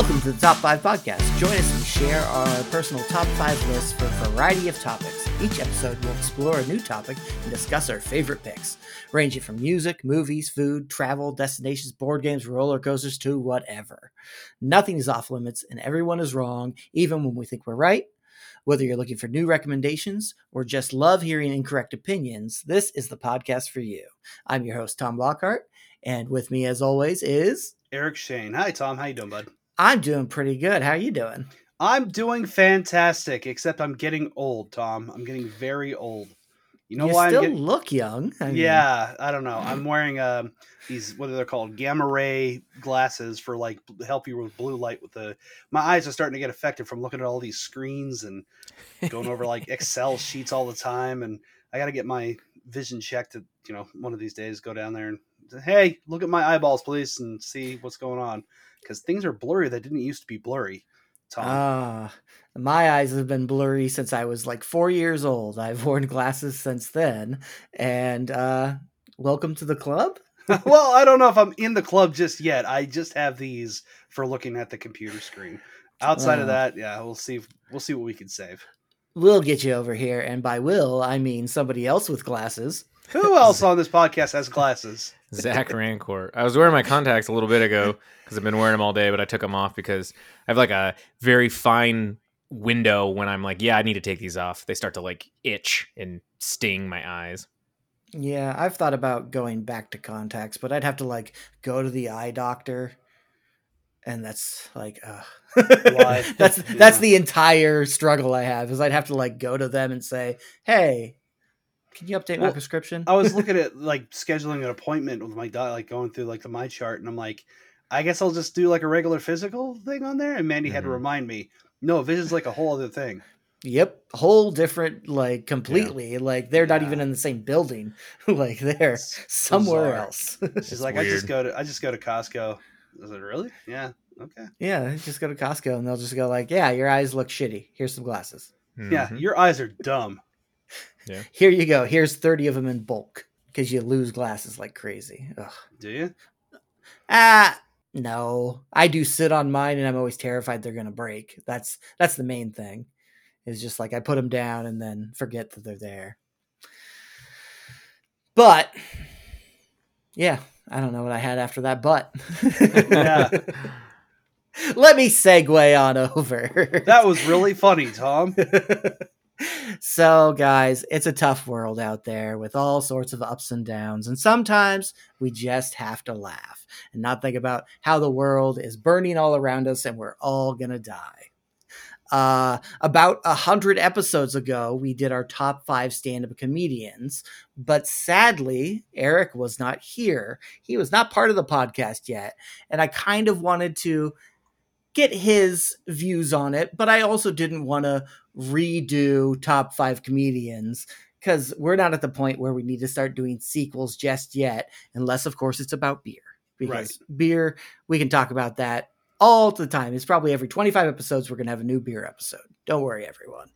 Welcome to the Top 5 Podcast. Join us and share our personal top 5 lists for a variety of topics. Each episode will explore a new topic and discuss our favorite picks, ranging from music, movies, food, travel, destinations, board games, roller coasters, to whatever. Nothing is off limits and everyone is wrong, even when we think we're right. Whether you're looking for new recommendations or just love hearing incorrect opinions, this is the podcast for you. I'm your host, Tom Lockhart, and with me, as always, is Eric Schoen. Hi, Tom. How you doing, bud? I'm doing pretty good. How are you doing? I'm doing fantastic, except I'm getting old, Tom. I'm getting very old. You know you why? Still I'm getting... look young. I mean... Yeah, I don't know. I'm wearing um, these what are they called? Gamma ray glasses for like help you with blue light. With the my eyes are starting to get affected from looking at all these screens and going over like Excel sheets all the time. And I got to get my vision checked. To you know, one of these days, go down there and say, hey, look at my eyeballs, please, and see what's going on because things are blurry that didn't used to be blurry. Tom. Ah, my eyes have been blurry since I was like four years old. I've worn glasses since then, and uh, welcome to the club. well, I don't know if I'm in the club just yet. I just have these for looking at the computer screen. Outside uh, of that, yeah, we'll see. We'll see what we can save. We'll get you over here, and by will I mean somebody else with glasses. Who else on this podcast has glasses? Zach Rancourt. I was wearing my contacts a little bit ago because I've been wearing them all day, but I took them off because I have like a very fine window when I'm like, yeah, I need to take these off. They start to like itch and sting my eyes. Yeah, I've thought about going back to contacts, but I'd have to like go to the eye doctor and that's like uh that's yeah. that's the entire struggle I have is I'd have to like go to them and say, "Hey, can you update well, my prescription?" I was looking at like scheduling an appointment with my doctor, like going through like the MyChart, and I'm like, I guess I'll just do like a regular physical thing on there. And Mandy mm-hmm. had to mm-hmm. remind me, no, vision's like a whole other thing. Yep, whole different, like completely. Yeah. Like they're not even in the same building. like they're it's somewhere bizarre. else. She's like, weird. I just go to I just go to Costco. Is it really? Yeah. Okay. Yeah, just go to Costco and they'll just go like, "Yeah, your eyes look shitty. Here's some glasses." Mm-hmm. Yeah, your eyes are dumb. Yeah. Here you go. Here's 30 of them in bulk because you lose glasses like crazy. Ugh. Do you? Ah, no. I do sit on mine and I'm always terrified they're going to break. That's that's the main thing. Is just like I put them down and then forget that they're there. But yeah, I don't know what I had after that but. yeah. Let me segue on over. that was really funny, Tom so, guys, it's a tough world out there with all sorts of ups and downs. And sometimes we just have to laugh and not think about how the world is burning all around us and we're all going to die. Uh, about a hundred episodes ago, we did our top five stand-up comedians, but sadly, Eric was not here. He was not part of the podcast yet, and I kind of wanted to get his views on it, but I also didn't want to redo top five comedians because we're not at the point where we need to start doing sequels just yet, unless, of course, it's about beer. Because right. beer, we can talk about that all the time. It's probably every 25 episodes, we're going to have a new beer episode. Don't worry, everyone.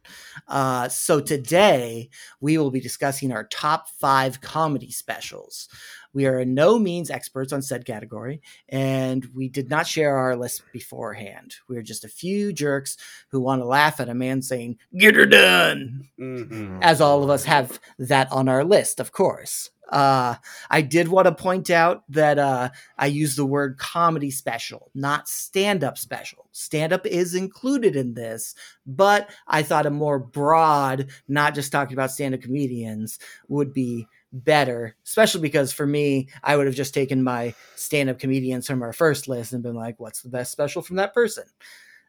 Uh, so today, we will be discussing our top five comedy specials. We are in no means experts on said category, and we did not share our list beforehand. We are just a few jerks who want to laugh at a man saying, Get her done! Mm-hmm. As all of us have that on our list, of course. Uh, I did want to point out that uh, I use the word comedy special, not stand up special. Stand up is included in this, but I thought a more broad, not just talking about stand up comedians, would be better, especially because for me, I would have just taken my stand up comedians from our first list and been like, what's the best special from that person?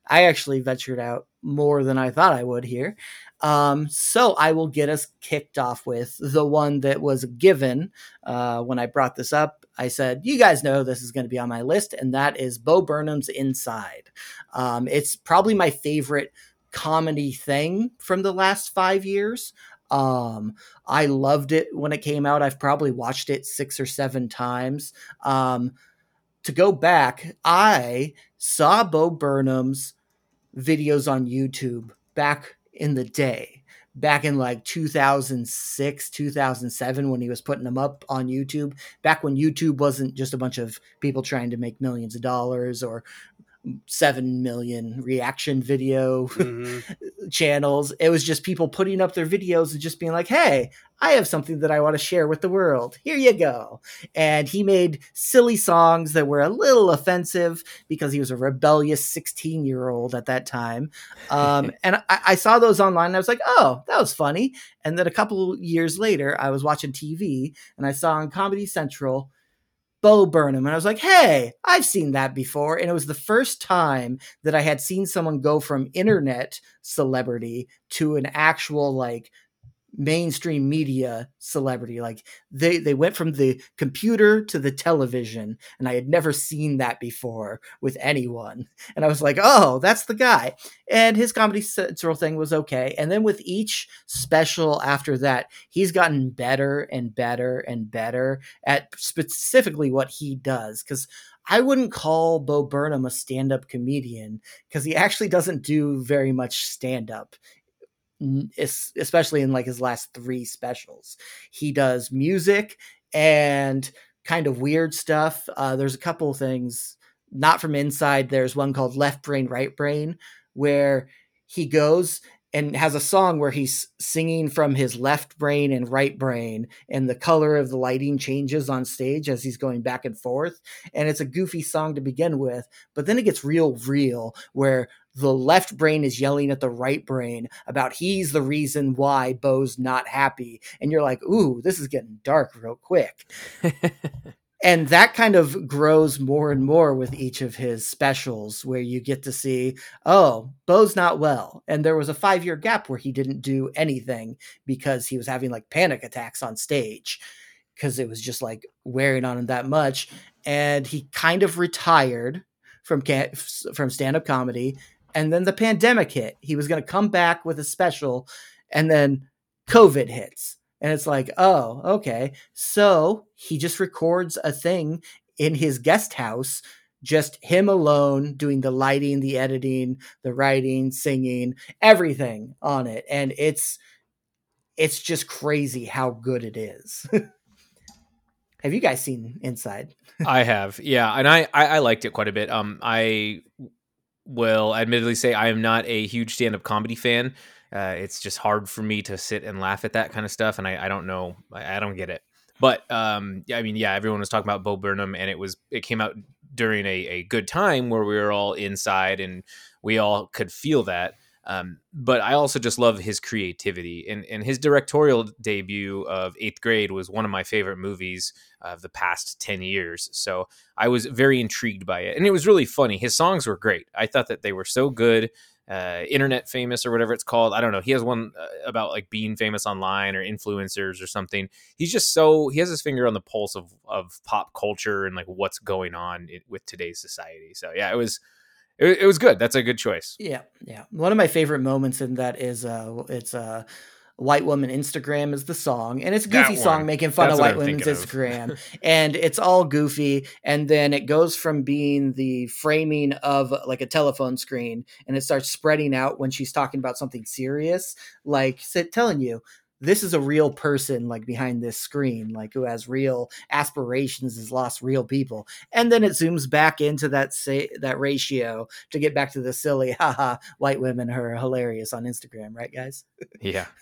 I actually ventured out more than I thought I would here. Um, so I will get us kicked off with the one that was given uh, when I brought this up. I said, You guys know this is going to be on my list, and that is Bo Burnham's Inside. Um, it's probably my favorite comedy thing from the last five years. Um, I loved it when it came out. I've probably watched it six or seven times. Um, to go back, I saw Bo Burnham's videos on YouTube back in the day, back in like 2006, 2007, when he was putting them up on YouTube, back when YouTube wasn't just a bunch of people trying to make millions of dollars or seven million reaction video Mhm. channels. It was just people putting up their videos and just being like, hey, I have something that I want to share with the world. Here you go. And he made silly songs that were a little offensive because he was a rebellious 16 year old at that time. Um, and I, I saw those online and I was like, oh, that was funny. And then a couple years later, I was watching TV and I saw on Comedy Central Bo Burnham. And I was like, hey, I've seen that before. And it was the first time that I had seen someone go from internet celebrity to an actual, like, mainstream media celebrity like they they went from the computer to the television and i had never seen that before with anyone. And i was like oh that's the guy. And his comedy central thing was okay. And then with each special after that he's gotten better and better and better at specifically what he does because I wouldn't call Bo Burnham a stand up comedian because he actually doesn't do very much stand up, especially in like his last three specials. He does music and kind of weird stuff. Uh, there's a couple things not from inside. There's one called Left Brain, Right Brain, where he goes and has a song where he's singing from his left brain and right brain and the color of the lighting changes on stage as he's going back and forth and it's a goofy song to begin with but then it gets real real where the left brain is yelling at the right brain about he's the reason why Bo's not happy. And you're like ooh this is getting dark real quick. And that kind of grows more and more with each of his specials where you get to see oh bo's not well. And there was a five year gap where he didn't do anything because he was having like panic attacks on stage because it was just like wearing on him that much. And he kind of retired from from stand-up comedy and then the pandemic hit he was going to come back with a special and then covid hits and it's like, oh, okay. So he just records a thing in his guest house, just him alone doing the lighting, the editing, the writing, singing, everything on it. And it's it's just crazy how good it is. have you guys seen Inside? I have, yeah, and I, I I liked it quite a bit. Um, I will admittedly say I am not a huge stand-up comedy fan. Uh, it's just hard for me to sit and laugh at that kind of stuff, and I, I don't know, I, I, don't get it. But um, I mean, yeah, everyone was talking about Bo Burnham, and it was it came out during a, a good time where we were all inside and we all could feel that. Um, but I also just love his creativity and, and his directorial debut of Eighth Grade was one of my favorite movies of the past 10 years. So I was very intrigued by it. And it was really funny. His songs were great. I thought that they were so good uh, internet famous or whatever it's called. I don't know. He has one uh, about like being famous online or influencers or something. He's just so he has his finger on the pulse of of pop culture and like what's going on with today's society. So yeah, it was it, it was good. That's a good choice. Yeah, yeah. One of my favorite moments in that is uh it's uh white woman Instagram is the song, and it's a goofy song making fun That's of white women's Instagram, and it's all goofy. And then it goes from being the framing of like a telephone screen, and it starts spreading out when she's talking about something serious, like telling you this is a real person like behind this screen like who has real aspirations has lost real people and then it zooms back into that say that ratio to get back to the silly haha white women are hilarious on instagram right guys yeah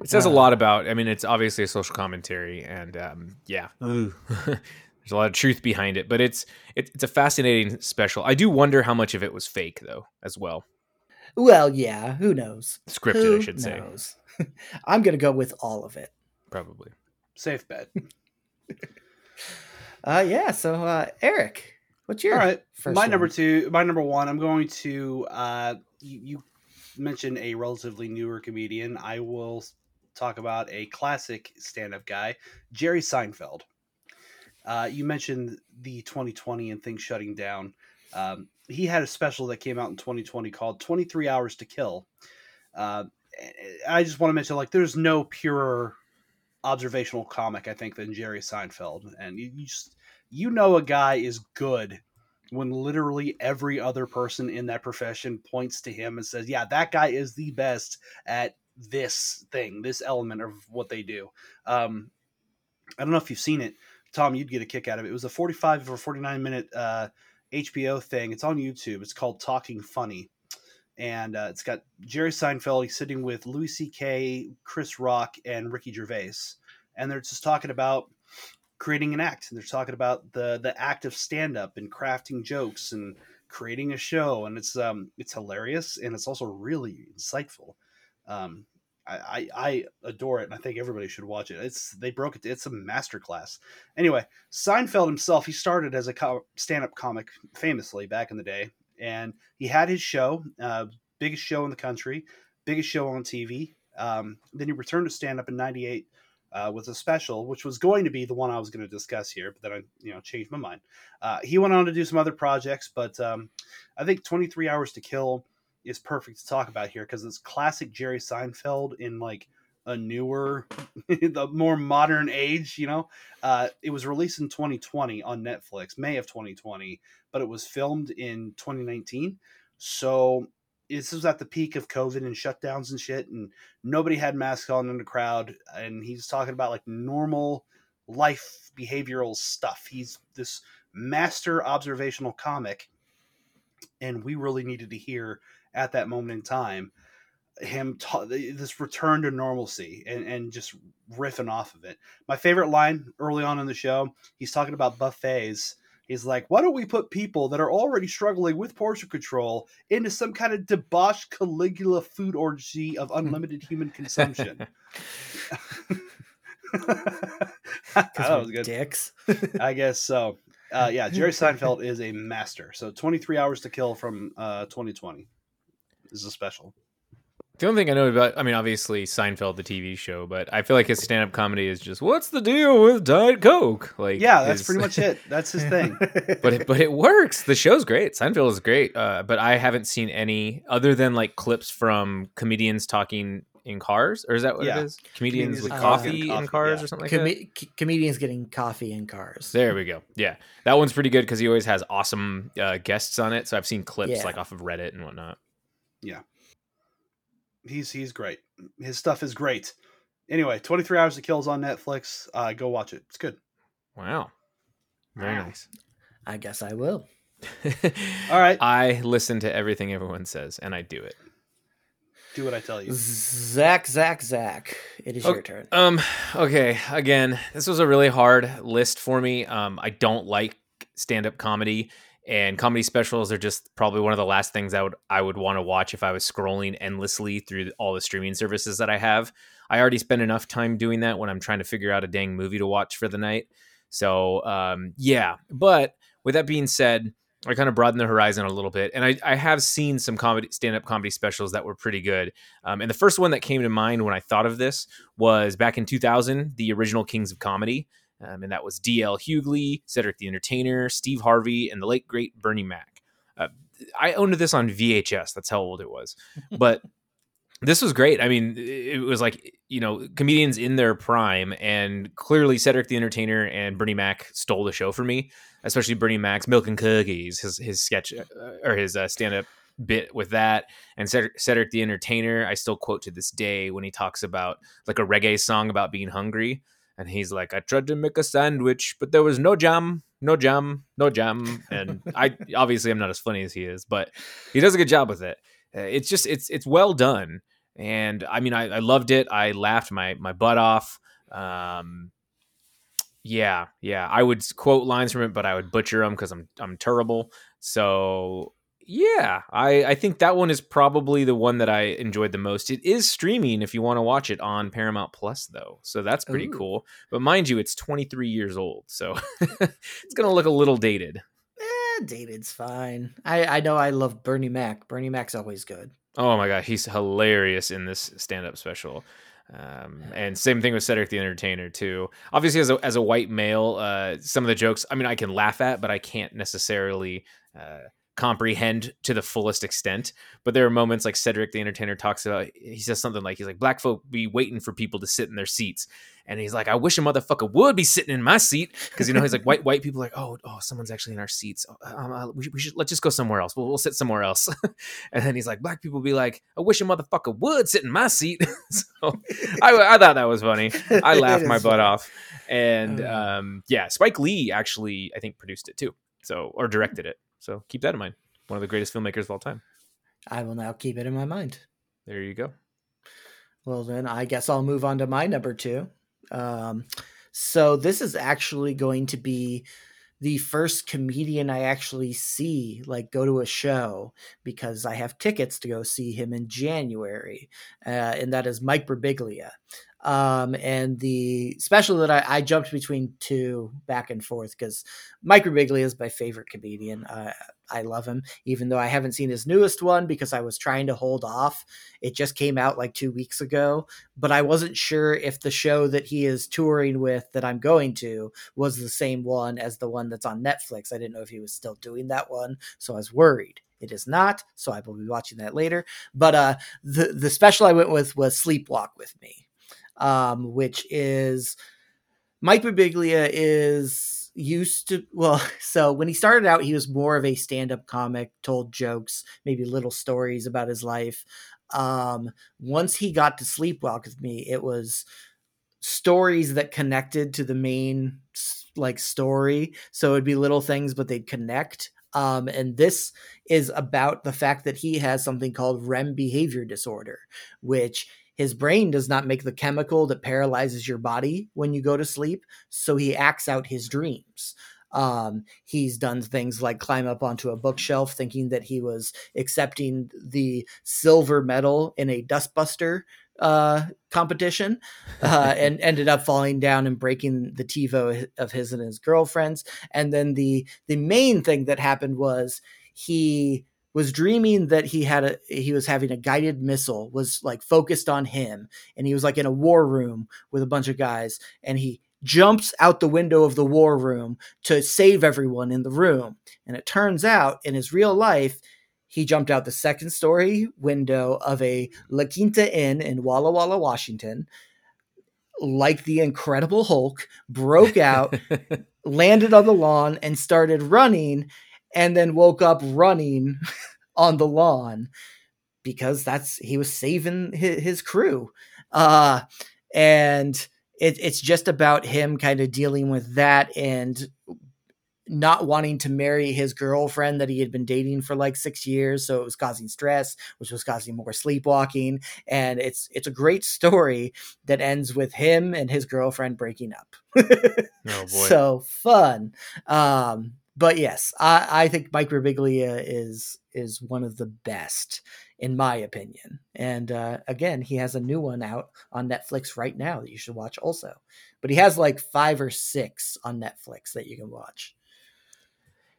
it says uh, a lot about. I mean, it's obviously a social commentary, and um, yeah, there's a lot of truth behind it. But it's it, it's a fascinating special. I do wonder how much of it was fake, though, as well. Well, yeah, who knows? Scripted, who I should knows? say. I'm gonna go with all of it. Probably safe bet. uh, yeah. So, uh, Eric, what's your all right? my one? number two, my number one. I'm going to. Uh, you, you mention a relatively newer comedian, I will talk about a classic stand-up guy, Jerry Seinfeld. Uh, you mentioned the 2020 and things shutting down. Um, he had a special that came out in 2020 called 23 Hours to Kill. Uh, I just want to mention, like, there's no purer observational comic, I think, than Jerry Seinfeld. And you, you just, you know, a guy is good when literally every other person in that profession points to him and says, "Yeah, that guy is the best at this thing, this element of what they do." Um, I don't know if you've seen it, Tom. You'd get a kick out of it. It was a forty-five or forty-nine minute uh, HBO thing. It's on YouTube. It's called Talking Funny, and uh, it's got Jerry Seinfeld sitting with Louis C.K., Chris Rock, and Ricky Gervais, and they're just talking about creating an act. And they're talking about the the act of stand up and crafting jokes and creating a show, and it's um it's hilarious and it's also really insightful. Um, I, I adore it, and I think everybody should watch it. It's they broke it. It's a masterclass. Anyway, Seinfeld himself, he started as a co- stand-up comic, famously back in the day, and he had his show, uh, biggest show in the country, biggest show on TV. Um, then he returned to stand-up in '98 uh, with a special, which was going to be the one I was going to discuss here, but then I, you know, changed my mind. Uh, he went on to do some other projects, but um, I think 23 Hours to Kill is perfect to talk about here because it's classic Jerry Seinfeld in like a newer, the more modern age. You know, uh, it was released in 2020 on Netflix, May of 2020, but it was filmed in 2019. So this was at the peak of COVID and shutdowns and shit, and nobody had masks on in the crowd. And he's talking about like normal life behavioral stuff. He's this master observational comic, and we really needed to hear at that moment in time him ta- this return to normalcy and, and just riffing off of it. My favorite line early on in the show, he's talking about buffets. He's like, why don't we put people that are already struggling with portion control into some kind of debauched Caligula food orgy of unlimited human consumption? that was good. Dicks. I guess so. Uh, yeah, Jerry Seinfeld is a master. So 23 Hours to Kill from uh, 2020 is a special. The only thing I know about, I mean, obviously Seinfeld, the TV show, but I feel like his stand-up comedy is just, what's the deal with Diet Coke? Like, Yeah, that's his- pretty much it. That's his thing. but it, but it works. The show's great. Seinfeld is great. Uh, but I haven't seen any other than like clips from comedians talking in cars, or is that what Yeah. it is? Comedians, Comedians with with coffee, coffee, in cars yeah. or something like Com- that. c- comedians getting coffee in cars. There we go. Yeah, that one's pretty good because he always has awesome uh, guests on it. So I've seen clips Yeah. like off of Reddit and whatnot. He's he's great. His stuff is great. Anyway, 23 Hours to Kills on Netflix. Uh, go watch it. It's good. Wow, very Wow. nice. I guess I will. All right. I listen to everything everyone says, and I do it. Do what I tell you. Zach, Zach, Zach. It is Okay. your turn. Um. Okay. Again, this was a really hard list for me. Um. I don't like stand-up comedy, and comedy specials are just probably one of the last things I would I would want to watch if I was scrolling endlessly through all the streaming services that I have. I already spend enough time doing that when I'm trying to figure out a dang movie to watch for the night. So, um, yeah. But with that being said, I kind of broadened the horizon a little bit, and I, I have seen some comedy stand-up comedy specials that were pretty good. Um, and the first one that came to mind when I thought of this was back in 2000, the original Kings of Comedy, um, and that was D.L. Hughley, Cedric the Entertainer, Steve Harvey, and the late great Bernie Mac. Uh, I owned this on VHS. That's how old it was, but this was great. I mean, it was like you know comedians in their prime, and clearly Cedric the Entertainer and Bernie Mac stole the show for me. Especially Bernie Mac's Milk and Cookies, his his sketch uh, or his uh, stand up bit with that, and Cedric, Cedric the Entertainer. I still quote to this day when he talks about like a reggae song about being hungry, and he's like, "I tried to make a sandwich, but there was no jam, no jam, no jam." And I obviously I'm not as funny as he is, but he does a good job with it. Uh, it's just it's it's well done and I mean, I, I loved it. I laughed my my butt off. Um, yeah, yeah. I would quote lines from it, but I would butcher them because I'm I'm terrible. So yeah, I I think that one is probably the one that I enjoyed the most. It is streaming if you want to watch it on Paramount Plus though, so that's pretty Ooh. cool. But mind you, it's 23 years old, so it's gonna look a little dated. Eh, dated's fine. I, I know I love Bernie Mac. Bernie Mac's always good. Oh my god, he's hilarious in this stand-up special. Um, and same thing with Cedric the Entertainer too. Obviously, as a as a white male, uh, some of the jokes, I mean, I can laugh at, but I can't necessarily uh, comprehend to the fullest extent. But there are moments like Cedric the Entertainer talks about. He says something like, "He's like black folk be waiting for people to sit in their seats," and he's like, "I wish a motherfucker would be sitting in my seat," because you know he's like white white people are like, "Oh, oh, someone's actually in our seats. Um, uh, we, should, we should let's just go somewhere else. We'll, we'll sit somewhere else." and then he's like, "Black people be like, I wish a motherfucker would sit in my seat." so I, I thought that was funny. I laughed my butt funny. off. And Uh. um, yeah, Spike Lee actually, I think, produced it too. So or directed it. So keep that in mind. One of the greatest filmmakers of all time. I will now keep it in my mind. There you go. Well, then I guess I'll move on to my number two. Um, so this is actually going to be the first comedian I actually see like go to a show because I have tickets to go see him in January, uh, and that is Mike Birbiglia. Um, and the special that I, I, jumped between two back and forth because Mike Birbiglia is my favorite comedian. Uh, I love him, even though I haven't seen his newest one because I was trying to hold off. It just came out like two weeks ago, but I wasn't sure if the show that he is touring with that I'm going to was the same one as the one that's on Netflix. I didn't know if he was still doing that one, so I was worried. It is not, so I will be watching that later. But uh, the the special I went with was Sleepwalk with Me um, which is Mike Birbiglia is used to well so when he started out he was more of a stand-up comic told jokes maybe little stories about his life. Um once he got to sleepwalk with me it was stories that connected to the main like story. So it'd be little things but they'd connect. Um, and this is about the fact that he has something called REM behavior disorder, which his brain does not make the chemical that paralyzes your body when you go to sleep. So he acts out his dreams. Um, he's done things like climb up onto a bookshelf thinking that he was accepting the silver medal in a dustbuster uh, competition uh, and ended up falling down and breaking the TiVo of his and his girlfriend's. And then the the main thing that happened was he was dreaming that he had a he was having a guided missile was like focused on him and he was like in a war room with a bunch of guys and he jumps out the window of the war room to save everyone in the room. And it turns out in his real life he jumped out the second story window of a La Quinta Inn in Walla Walla, Washington, like the Incredible Hulk, broke out, landed on the lawn, and started running and then woke up running on the lawn because that's he was saving his, his crew. Uh and it, it's just about him kind of dealing with that and not wanting to marry his girlfriend that he had been dating for like six years. So it was causing stress which was causing more sleepwalking. And it's it's a great story that ends with him and his girlfriend breaking up. Oh boy. So fun. Um but yes, I, I think Mike Birbiglia is is one of the best in my opinion. And uh, again, he has a new one out on Netflix right now that you should watch also. But he has like five or six on Netflix that you can watch.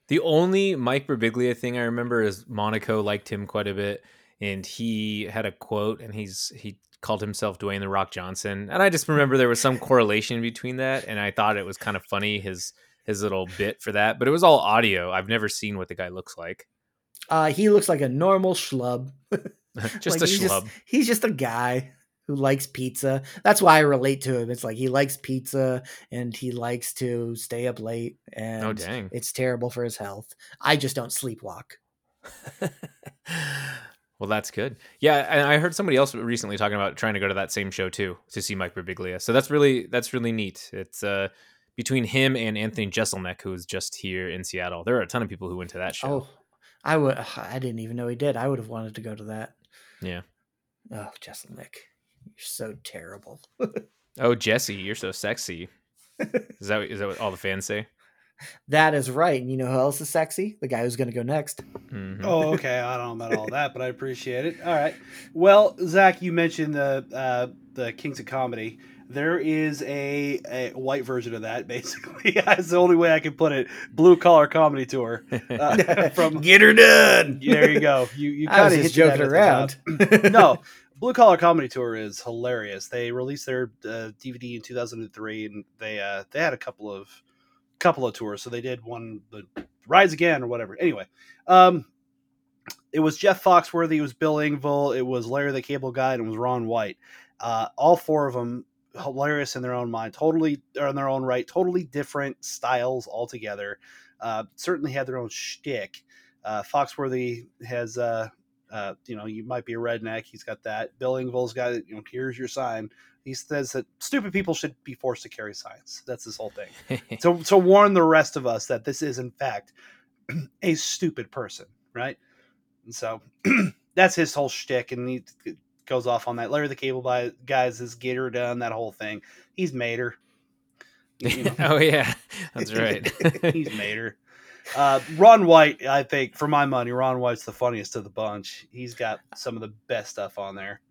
The only Mike Birbiglia thing I remember is Monaco liked him quite a bit, and he had a quote, and he's he called himself Dwayne the Rock Johnson, and I just remember there was some correlation between that, and I thought it was kind of funny his his little bit for that, but it was all audio. I've never seen what the guy looks like. Uh, he looks like a normal schlub. just like a he's schlub. Just, he's just a guy who likes pizza. That's why I relate to him. It's like he likes pizza and he likes to stay up late and oh, dang. it's terrible for his health. I just don't sleepwalk. well, that's good. Yeah, and I heard somebody else recently talking about trying to go to that same show too to see Mike Birbiglia. So that's really that's really neat. It's uh between him and Anthony Jeselnik, who was just here in Seattle. There are a ton of people who went to that show. Oh, I would. I didn't even know he did. I would have wanted to go to that. Yeah. Oh, Jeselnik, you're so terrible. oh, Jesse, you're so sexy. Is that is that what all the fans say? That is right. And you know who else is sexy? The guy who's going to go next. Mm-hmm. Oh, okay. I don't know about all that, but I appreciate it. All right. Well, Zach, you mentioned the uh, the Kings of Comedy there is a, a white version of that basically. That's the only way i can put it. Blue collar comedy tour uh, from get her done. There you go. You you kind of just joking around. No blue collar comedy tour is hilarious. They released their uh, dvd in 2003 and they uh they had a couple of couple of tours. So they did one the rise again or whatever. Anyway um it was jeff foxworthy it was bill engvall. It was larry the cable guy and it was ron white. Uh, all four of them hilarious in their own mind, totally or in their own right, totally different styles altogether. Uh, certainly had their own shtick. Uh, Foxworthy has, uh, uh, you know, you might be a redneck. He's got that. Bill Engvall's got, you know, here's your sign. He says that stupid people should be forced to carry signs. That's his whole thing. so, to warn the rest of us that this is, in fact, a stupid person, right? And so that's his whole shtick, and he goes off on that. Larry the Cable Guy guys is Gator done that whole thing. He's Mater. You know, oh yeah, that's right. he's Mater. Uh, Ron White, I think, for my money, Ron White's the funniest of the bunch. He's got some of the best stuff on there.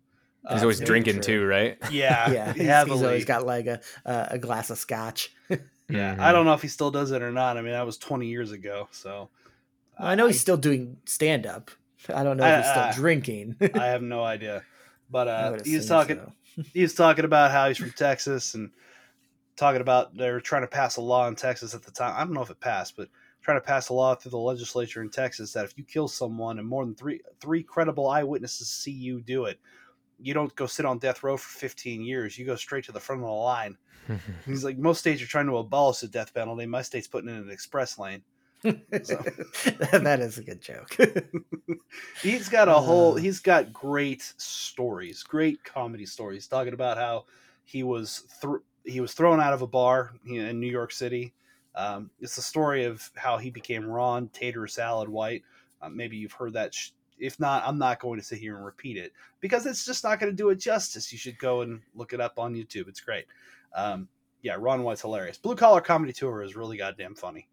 He's Uh, always drinking true. too, right? yeah, yeah, he's, he's always got like a uh, a glass of scotch. Yeah, Mhm. I don't know if he still does it or not. I mean, that was 20 years ago, so I know he's still doing stand up. I don't know if he's still I- I- drinking. I have no idea. But uh, he was talking. so. He was talking about how he's from Texas and talking about they were trying to pass a law in Texas at the time. I don't know if it passed, but trying to pass a law through the legislature in Texas that if you kill someone and more than three three credible eyewitnesses see you do it, you don't go sit on death row for 15 years. You go straight to the front of the line. He's like, most states are trying to abolish the death penalty. My state's putting it in an express lane. So- that is a good joke. He's got a whole. Uh. He's got great stories, great comedy stories, talking about how he was thr he was thrown out of a bar in New York City. Um, it's the story of how he became Ron Tater Salad White. Uh, maybe you've heard that. Sh- if not, I'm not going to sit here and repeat it because it's just not going to do it justice. You should go and look it up on YouTube. It's great. Um, yeah, Ron White's hilarious. Blue Collar Comedy Tour is really goddamn funny.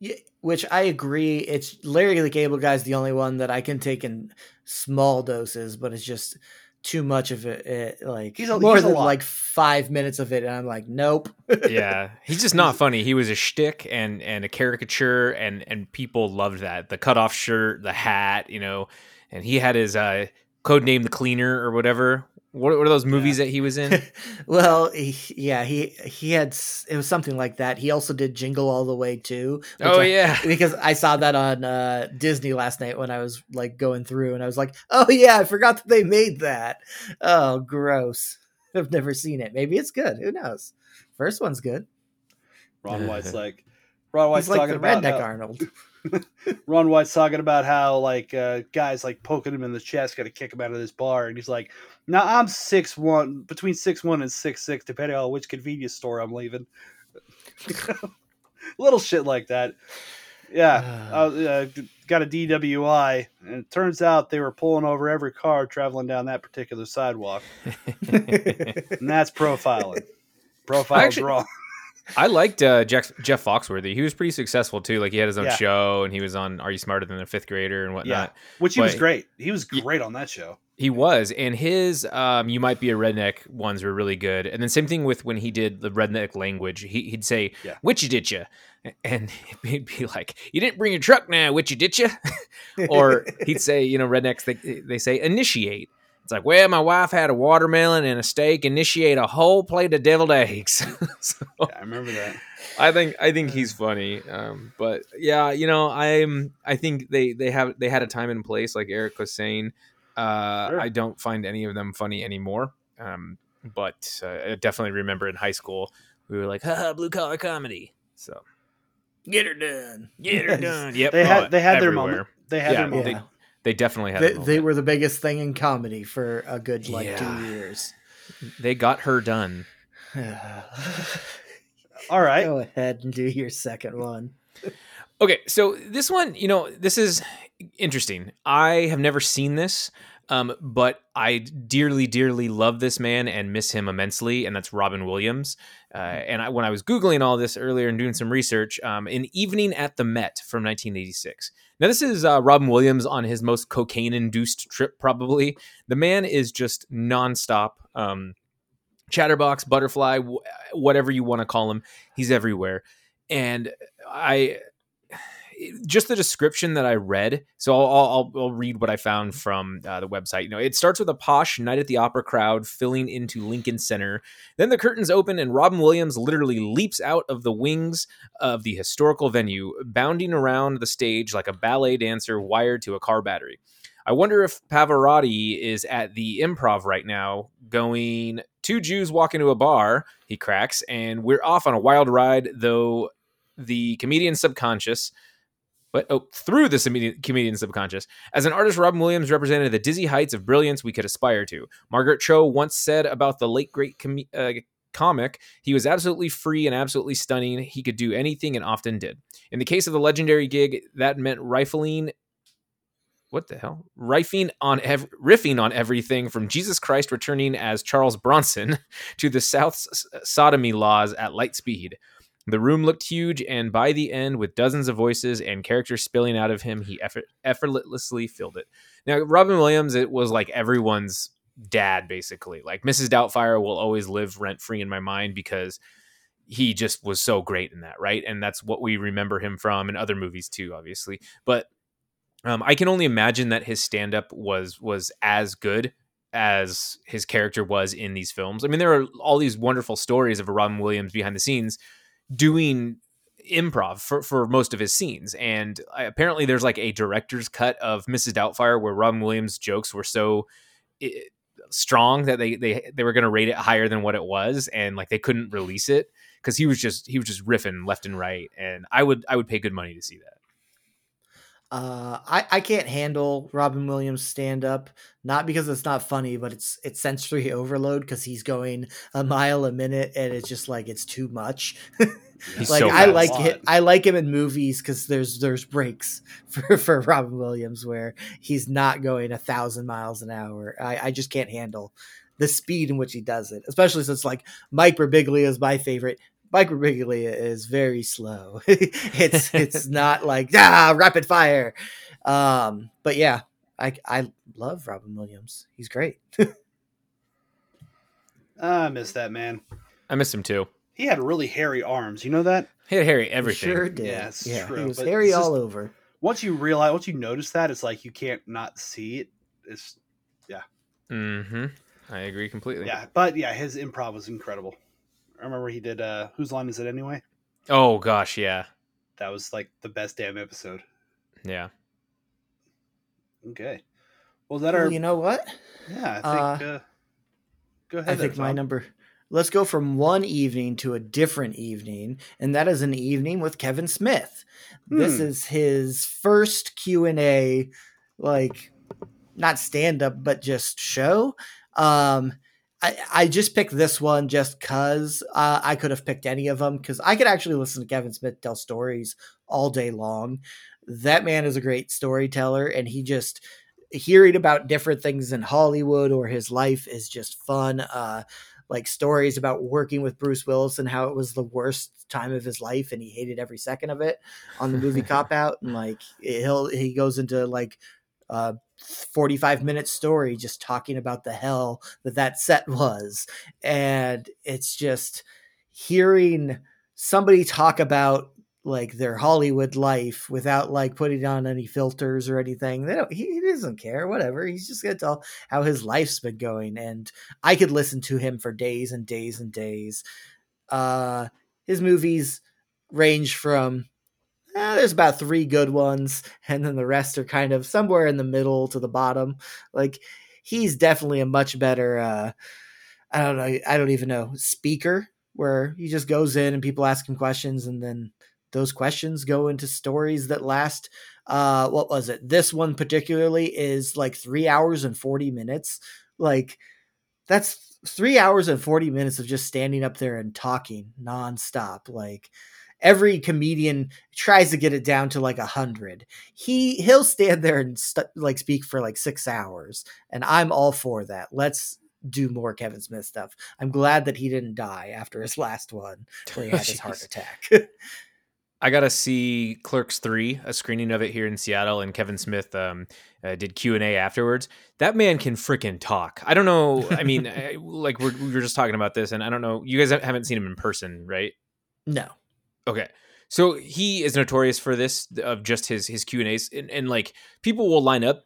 Yeah, which I agree. It's Larry the Cable Guy's the only one that I can take in small doses, but it's just too much of it. it like He's a- more he's a than lot. like five minutes of it, and I'm like, nope. yeah, he's just not funny. He was a shtick and and a caricature, and and people loved that. The cutoff shirt, the hat, you know, and he had his uh, code name, the cleaner or whatever. What, what are those movies that he was in? well, he, yeah, he he had it was something like that. He also did Jingle All the Way too. oh I- yeah, because I saw that on uh, Disney last night when I was like going through, and I was like, "Oh yeah, I forgot that they made that." Oh, gross! I've never seen it. Maybe it's good. Who knows? First one's good. Ron White's like Ron White's He's like talking the about redneck how- Arnold. Ron White's talking about how like uh, guys like poking him in the chest, got to kick him out of this bar, and he's like, "Now I'm six one, between six one and six six, depending on which convenience store I'm leaving." Little shit like that. Yeah, I uh, got a DWI, and it turns out they were pulling over every car traveling down that particular sidewalk, and that's profiling. Profile's Actually- wrong. I liked uh, Jeff, Jeff Foxworthy. He was pretty successful too. Like he had his own Yeah. show, and he was on Are You Smarter Than a Fifth Grader and whatnot. Which he was great. He was great on that show. He was, and his um, "You Might Be a Redneck" ones were really good. And then same thing with when he did the redneck language. He, he'd say, Yeah. "Which you did you?" And he'd be like, "You didn't bring your truck now, which you did you?" or he'd say, you know, rednecks they they say initiate. It's like, well, my wife had a watermelon and a steak. Initiate a whole plate of deviled eggs. so, Yeah, I remember that. I think I think he's funny. Um, but yeah, you know, I'm I think they they have they had a time and place, like Eric was saying. Uh, Sure. I don't find any of them funny anymore. Um, but uh, I definitely remember in high school we were like, haha, blue collar comedy. So Get her done. get her done. Yep, They had they had their everywhere. moment. They had Yeah, their moment. they- Yeah. They definitely had. They, a they were the biggest thing in comedy for a good like Yeah. two years. They got her done. All right. Go ahead and do your second one. Okay, so this one, you know, this is interesting. I have never seen this, um, but I dearly, dearly love this man and miss him immensely, and that's Robin Williams. Uh, and I, when I was googling all this earlier and doing some research, um, in Evening at the Met from 1986. Now, this is uh, Robin Williams on his most cocaine-induced trip, probably. The man is just nonstop. Um, chatterbox, butterfly, wh- whatever you want to call him, he's everywhere. And I just the description that I read. So I'll, I'll, I'll read what I found from uh, the website. You know, it starts with a posh night at the opera crowd filling into Lincoln Center. Then the curtains open and Robin Williams literally leaps out of the wings of the historical venue, bounding around the stage like a ballet dancer wired to a car battery. I wonder if Pavarotti is at the improv right now, going two Jews walk into a bar, he cracks, and we're off on a wild ride, though the comedian's subconscious but oh, through this comedian subconscious. As an artist, Robin Williams represented the dizzy heights of brilliance we could aspire to. Margaret Cho once said about the late great com- uh, comic, he was absolutely free and absolutely stunning. He could do anything and often did. In the case of the legendary gig, that meant rifling what the hell? Riffing on ev- riffing on everything from Jesus Christ returning as Charles Bronson to the South's sodomy laws at light speed. The room looked huge, and by the end, with dozens of voices and characters spilling out of him, he effort- effortlessly filled it. Now, Robin Williams, it was like everyone's dad, basically. Like Mrs. Doubtfire will always live rent free in my mind because he just was so great in that, right? And that's what we remember him from and other movies too, obviously. But um, I can only imagine that his stand up was was as good as his character was in these films. I mean, there are all these wonderful stories of Robin Williams behind the scenes doing improv for, for most of his scenes. And I, apparently, there's like a director's cut of Mrs. Doubtfire where Robin Williams' jokes were so it, strong that they they they were going to rate it higher than what it was, and like they couldn't release it because he was just he was just riffing left and right. And I would I would pay good money to see that. Uh, I I can't handle Robin Williams stand up, not because it's not funny, but it's it's sensory overload because he's going a mile a minute and it's just like it's too much. He's like so I like it. I like him in movies because there's there's breaks for for Robin Williams where he's not going a thousand miles an hour. I I just can't handle the speed in which he does it, especially since like Mike Birbiglia is my favorite. Mike Birbiglia is very slow. it's it's not like ah rapid fire. Um, but yeah, I I love Robin Williams. He's great. I miss that man. I miss him too. He had really hairy arms. You know that? He had Harry He everything. sure did. Yeah, it's yeah, true, he was but hairy it's just- all over. Once you realize, once you notice that, it's like you can't not see it. It's Mm-hmm. I agree completely. yeah, but yeah, his improv was incredible. I remember he did. uh Whose line is it anyway? Oh gosh, yeah, That was like the best damn episode. yeah. Okay. Well, that Well, are you know what? yeah. I think. uh, Uh, go ahead. I there, think my Tom. number. Let's go from one evening to a different evening, and that is an evening with Kevin Smith. This Hmm. is his first Q and A, like not stand up, but just show. Um, I, I just picked this one just cause uh, I could have picked any of them because I could actually listen to Kevin Smith tell stories all day long. That man is a great storyteller, and he just hearing about different things in Hollywood or his life is just fun. Uh, like stories about working with Bruce Willis and how it was the worst time of his life and he hated every second of it on the movie Cop Out. And like he'll he goes into like a 45 minute story just talking about the hell that that set was. And it's just hearing somebody talk about like their Hollywood life without like putting on any filters or anything. They don't. He, he doesn't care. Whatever. He's just gonna tell how his life's been going, and I could listen to him for days and days and days. Uh, his movies range from eh, there's about three good ones, and then the rest are kind of somewhere in the middle to the bottom. Like he's definitely a much better. Uh, I don't know. I don't even know speaker where he just goes in and people ask him questions, and then those questions go into stories that last. Uh, what was it? This one particularly is like three hours and forty minutes. Like that's three hours and 40 minutes of just standing up there and talking nonstop. Like every comedian tries to get it down to like a hundred. He he'll stand there and st- like speak for like six hours, and I'm all for that. Let's do more Kevin Smith stuff. I'm glad that he didn't die after his last one where he had his heart attack. I got to see Clerks three, a screening of it here in Seattle, and Kevin Smith um, uh, did Q and A afterwards. That man can freaking talk. I don't know. I mean, I, like we're, we were just talking about this, and I don't know. You guys haven't seen him in person, right? no. Okay. So he is notorious for this of just his his Q and A's, and, and like people will line up,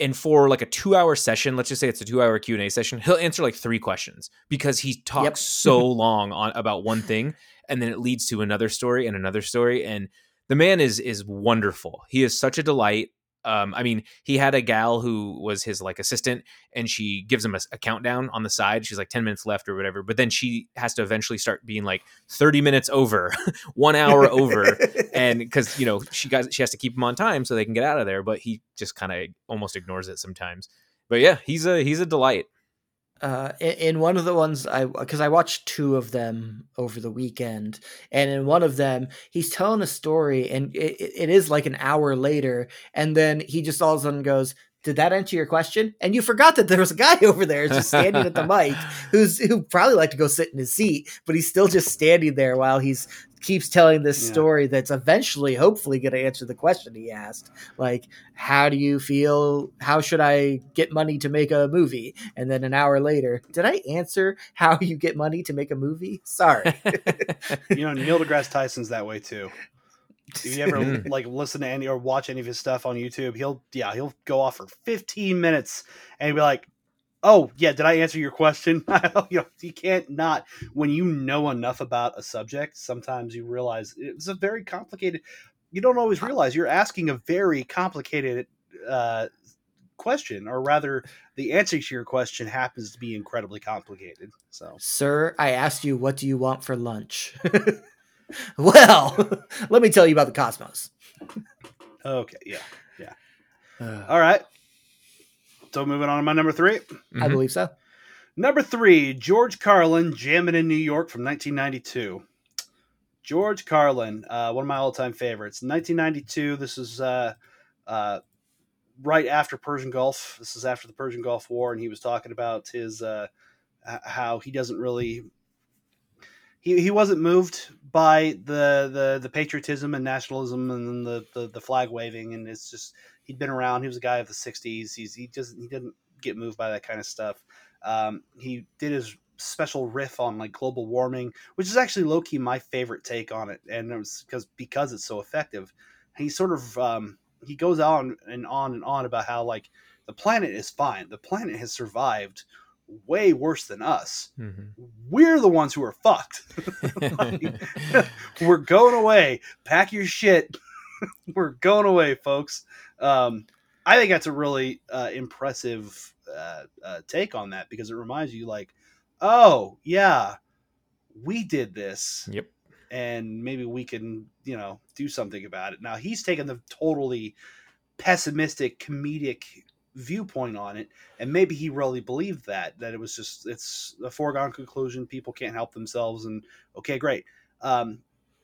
and for like a two hour session, let's just say it's a two hour Q and A session, he'll answer like three questions because he talks Yep. so long on about one thing, and then it leads to another story and another story, and the man is is wonderful. He is such a delight. Um, I mean, he had a gal who was his like assistant, and she gives him a, a countdown on the side. She's like ten minutes left or whatever, but then she has to eventually start being like thirty minutes over, one hour over, and because you know she got she has to keep him on time so they can get out of there, but he just kind of almost ignores it sometimes. But yeah, he's a he's a delight. Uh, in, one of the ones I because I watched two of them over the weekend, and in one of them he's telling a story, and it, it is like an hour later, and then he just all of a sudden goes, "Did that answer your question?" And you forgot that there was a guy over there just standing at the mic who's who probably like to go sit in his seat, but he's still just standing there while he's keeps telling this Yeah. story that's eventually hopefully going to answer the question he asked like how do you feel how should i get money to make a movie and then an hour later did i answer how you get money to make a movie sorry You know, Neil deGrasse Tyson's that way too. If you ever Mm. like listen to any or watch any of his stuff on YouTube, he'll yeah he'll go off for 15 minutes and he'll be like, "Oh yeah, did I answer your question?" you know, you can't not when you know enough about a subject. Sometimes you realize it's a very complicated. You don't always realize you're asking a very complicated uh, question, or rather, the answer to your question happens to be incredibly complicated. So sir i asked you what do you want for lunch well let me tell you about the cosmos okay, yeah. Uh, All right. So moving on to my number three. i Mhm. believe so Number three, George Carlin, Jamming in New York from 1992. George Carlin, uh, one of my all-time favorites. 1992. This is uh, uh, right after Persian Gulf. This is after the Persian Gulf War, and he was talking about his uh, how he doesn't really he, he wasn't moved by the, the the patriotism and nationalism and the, the the flag waving, and it's just he'd been around. He was a guy of the 60s. He's he doesn't he didn't get moved by that kind of stuff. Um, he did his special riff on like global warming, which is actually low key my favorite take on it, and it was because because it's so effective. He sort of um, he goes on and on and on about how like the planet is fine. The planet has survived way worse than us. Mhm. We're the ones who are fucked. We're going away. Pack your shit. We're going away, folks. Um, I think that's a really uh, impressive uh, uh, take on that because it reminds you, like, oh yeah, we did this, Yep. and maybe we can, you know, do something about it. Now he's taken the totally pessimistic, comedic viewpoint on it, and maybe he really believed that that it was just it's a foregone conclusion. People can't help themselves, and okay, great. Um,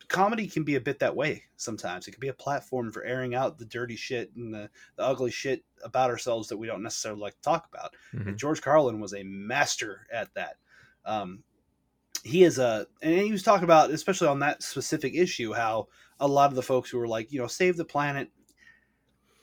comedy can be a bit that way sometimes. It can be a platform for airing out the dirty shit and the, the ugly shit about ourselves that we don't necessarily like to talk about. Mhm. And George Carlin was a master at that. Um, he is a, and he was talking about, especially on that specific issue, how a lot of the folks who were like, you know, save the planet.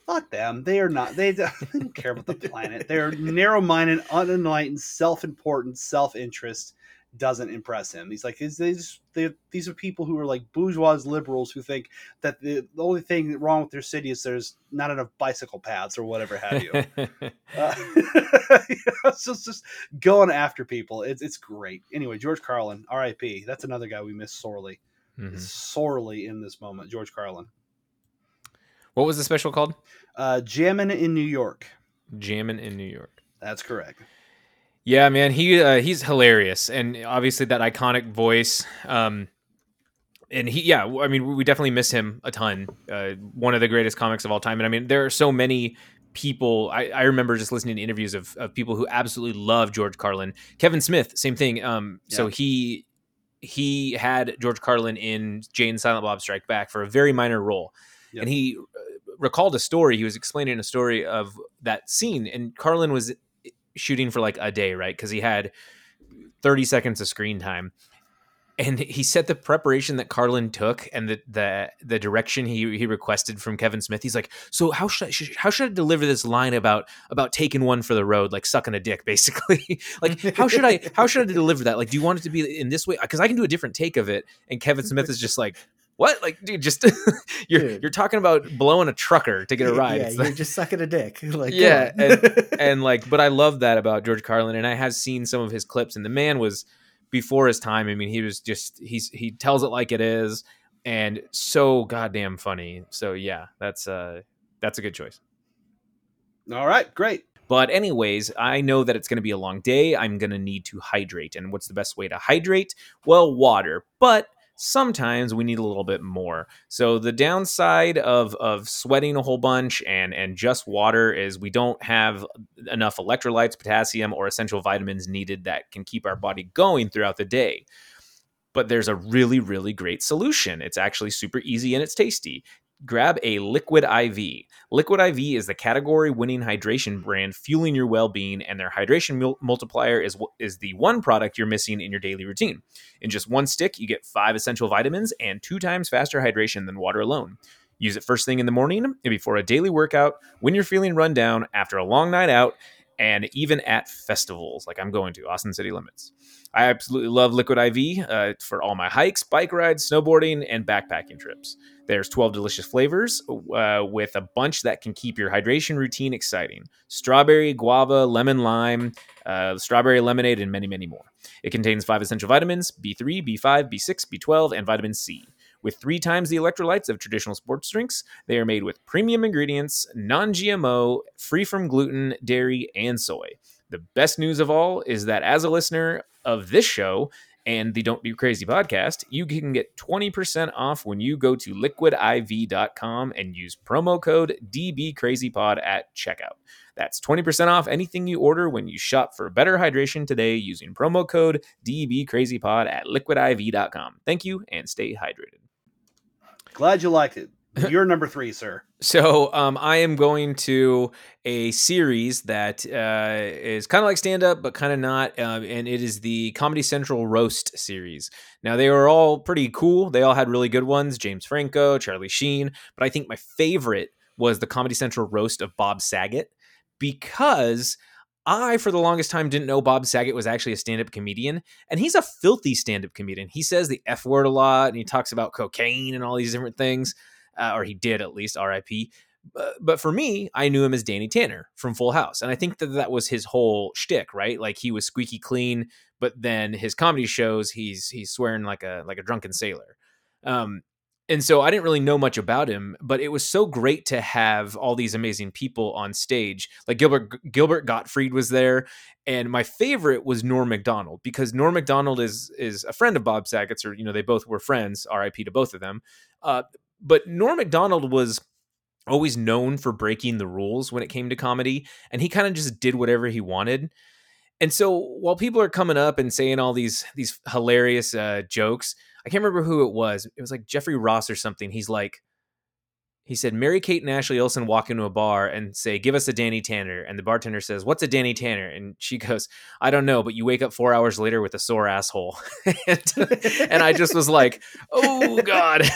Fuck them. They are not. They, they don't care about the planet. They're narrow-minded, unenlightened, self-important, self-interest. Doesn't impress him. He's like, is they these are people who are like bourgeois liberals who think that the, the only thing wrong with their city is there's not enough bicycle paths or whatever have you. Uh, you know, so it's just going after people. It's it's great. Anyway, George Carlin, R.I.P. That's another guy we miss sorely, Mhm. sorely in this moment. George Carlin, What was the special called? uh, Jammin' in New York. Jammin' in New York. That's correct. Yeah, man, he uh, he's hilarious, and obviously that iconic voice. Um, and he, yeah, I mean, we definitely miss him a ton. Uh, one of the greatest comics of all time, and I mean, there are so many people. I, I remember just listening to interviews of, of people who absolutely love George Carlin. Kevin Smith, same thing. Um, so he he had George Carlin in Jay and Silent Bob Strike Back for a very minor role, Yep. and he uh, recalled a story. He was explaining a story of that scene, and Carlin was shooting for like a day, right? Because he had 30 seconds of screen time. And he said the preparation that Carlin took and the the the direction he he requested from Kevin Smith. He's like, so how should I sh- how should I deliver this line about about taking one for the road, like sucking a dick, basically? like how should I how should I deliver that? Like, do you want it to be in this way? Because I can do a different take of it. And Kevin Smith is just like, what? Like, dude, just you're Dude. you're talking about blowing a trucker to get a ride. Yeah, It's you're like- just sucking a dick. like, Yeah, on. and like but i love that about george carlin and i have seen some of his clips and the man was before his time i mean he was just he's he tells it like it is and so goddamn funny so yeah that's uh that's a good choice All right, great. but anyways i know that it's going to be a long day i'm going to need to hydrate and what's the best way to hydrate well water but sometimes we need a little bit more. So the downside of of sweating a whole bunch and and just water is we don't have enough electrolytes, potassium, or essential vitamins needed that can keep our body going throughout the day. But there's a really, really great solution. It's actually super easy and it's tasty grab a Liquid IV. Liquid IV is the category winning hydration brand fueling your well being, and their hydration mul- multiplier is, is the one product you're missing in your daily routine. In just one stick, you get five essential vitamins and two times faster hydration than water alone. Use it first thing in the morning before a daily workout, when you're feeling run down after a long night out, and even at festivals like I'm going to, Austin City Limits. I absolutely love Liquid IV uh, for all my hikes, bike rides, snowboarding, and backpacking trips. There's 12 delicious flavors uh, with a bunch that can keep your hydration routine exciting strawberry, guava, lemon, lime, uh, strawberry lemonade, and many, many more. It contains five essential vitamins B3, B5, B6, B12, and vitamin C. With three times the electrolytes of traditional sports drinks, they are made with premium ingredients, non GMO, free from gluten, dairy, and soy. The best news of all is that as a listener of this show, and the Don't Be Crazy podcast, you can get 20% off when you go to liquidiv.com and use promo code DBCrazyPod at checkout. That's 20% off anything you order when you shop for better hydration today using promo code DBCrazyPod at liquidiv.com. Thank you and stay hydrated. Glad you liked it. You're number three, sir. So um, I am going to a series that uh, is kind of like stand up, but kind of not. Uh, and it is the Comedy Central Roast series. Now, they were all pretty cool. They all had really good ones James Franco, Charlie Sheen. But I think my favorite was the Comedy Central Roast of Bob Saget because. I, for the longest time, didn't know Bob Saget was actually a stand up comedian. And he's a filthy stand up comedian. He says the F word a lot and he talks about cocaine and all these different things uh, or he did at least, RIP. But, for me, I knew him as Danny Tanner from Full House, and I think that that was his whole shtick, right? Like he was squeaky clean, but then his comedy shows, he's he's swearing like a like a drunken sailor. Um, and so I didn't really know much about him, but it was so great to have all these amazing people on stage. Like Gilbert Gilbert Gottfried was there, and my favorite was Norm Macdonald because Norm Macdonald is is a friend of Bob Saget's, or you know they both were friends. R.I.P. to both of them. Uh, but Norm Macdonald was always known for breaking the rules when it came to comedy, and he kind of just did whatever he wanted. And so while people are coming up and saying all these these hilarious uh, jokes, I can't remember who it was. It was like Jeffrey Ross or something. He's like, he said, Mary Kate and Ashley Olsen walk into a bar and say, Give us a Danny Tanner. And the bartender says, What's a Danny Tanner? And she goes, I don't know, but you wake up four hours later with a sore asshole. and, and, I just was like, Oh God.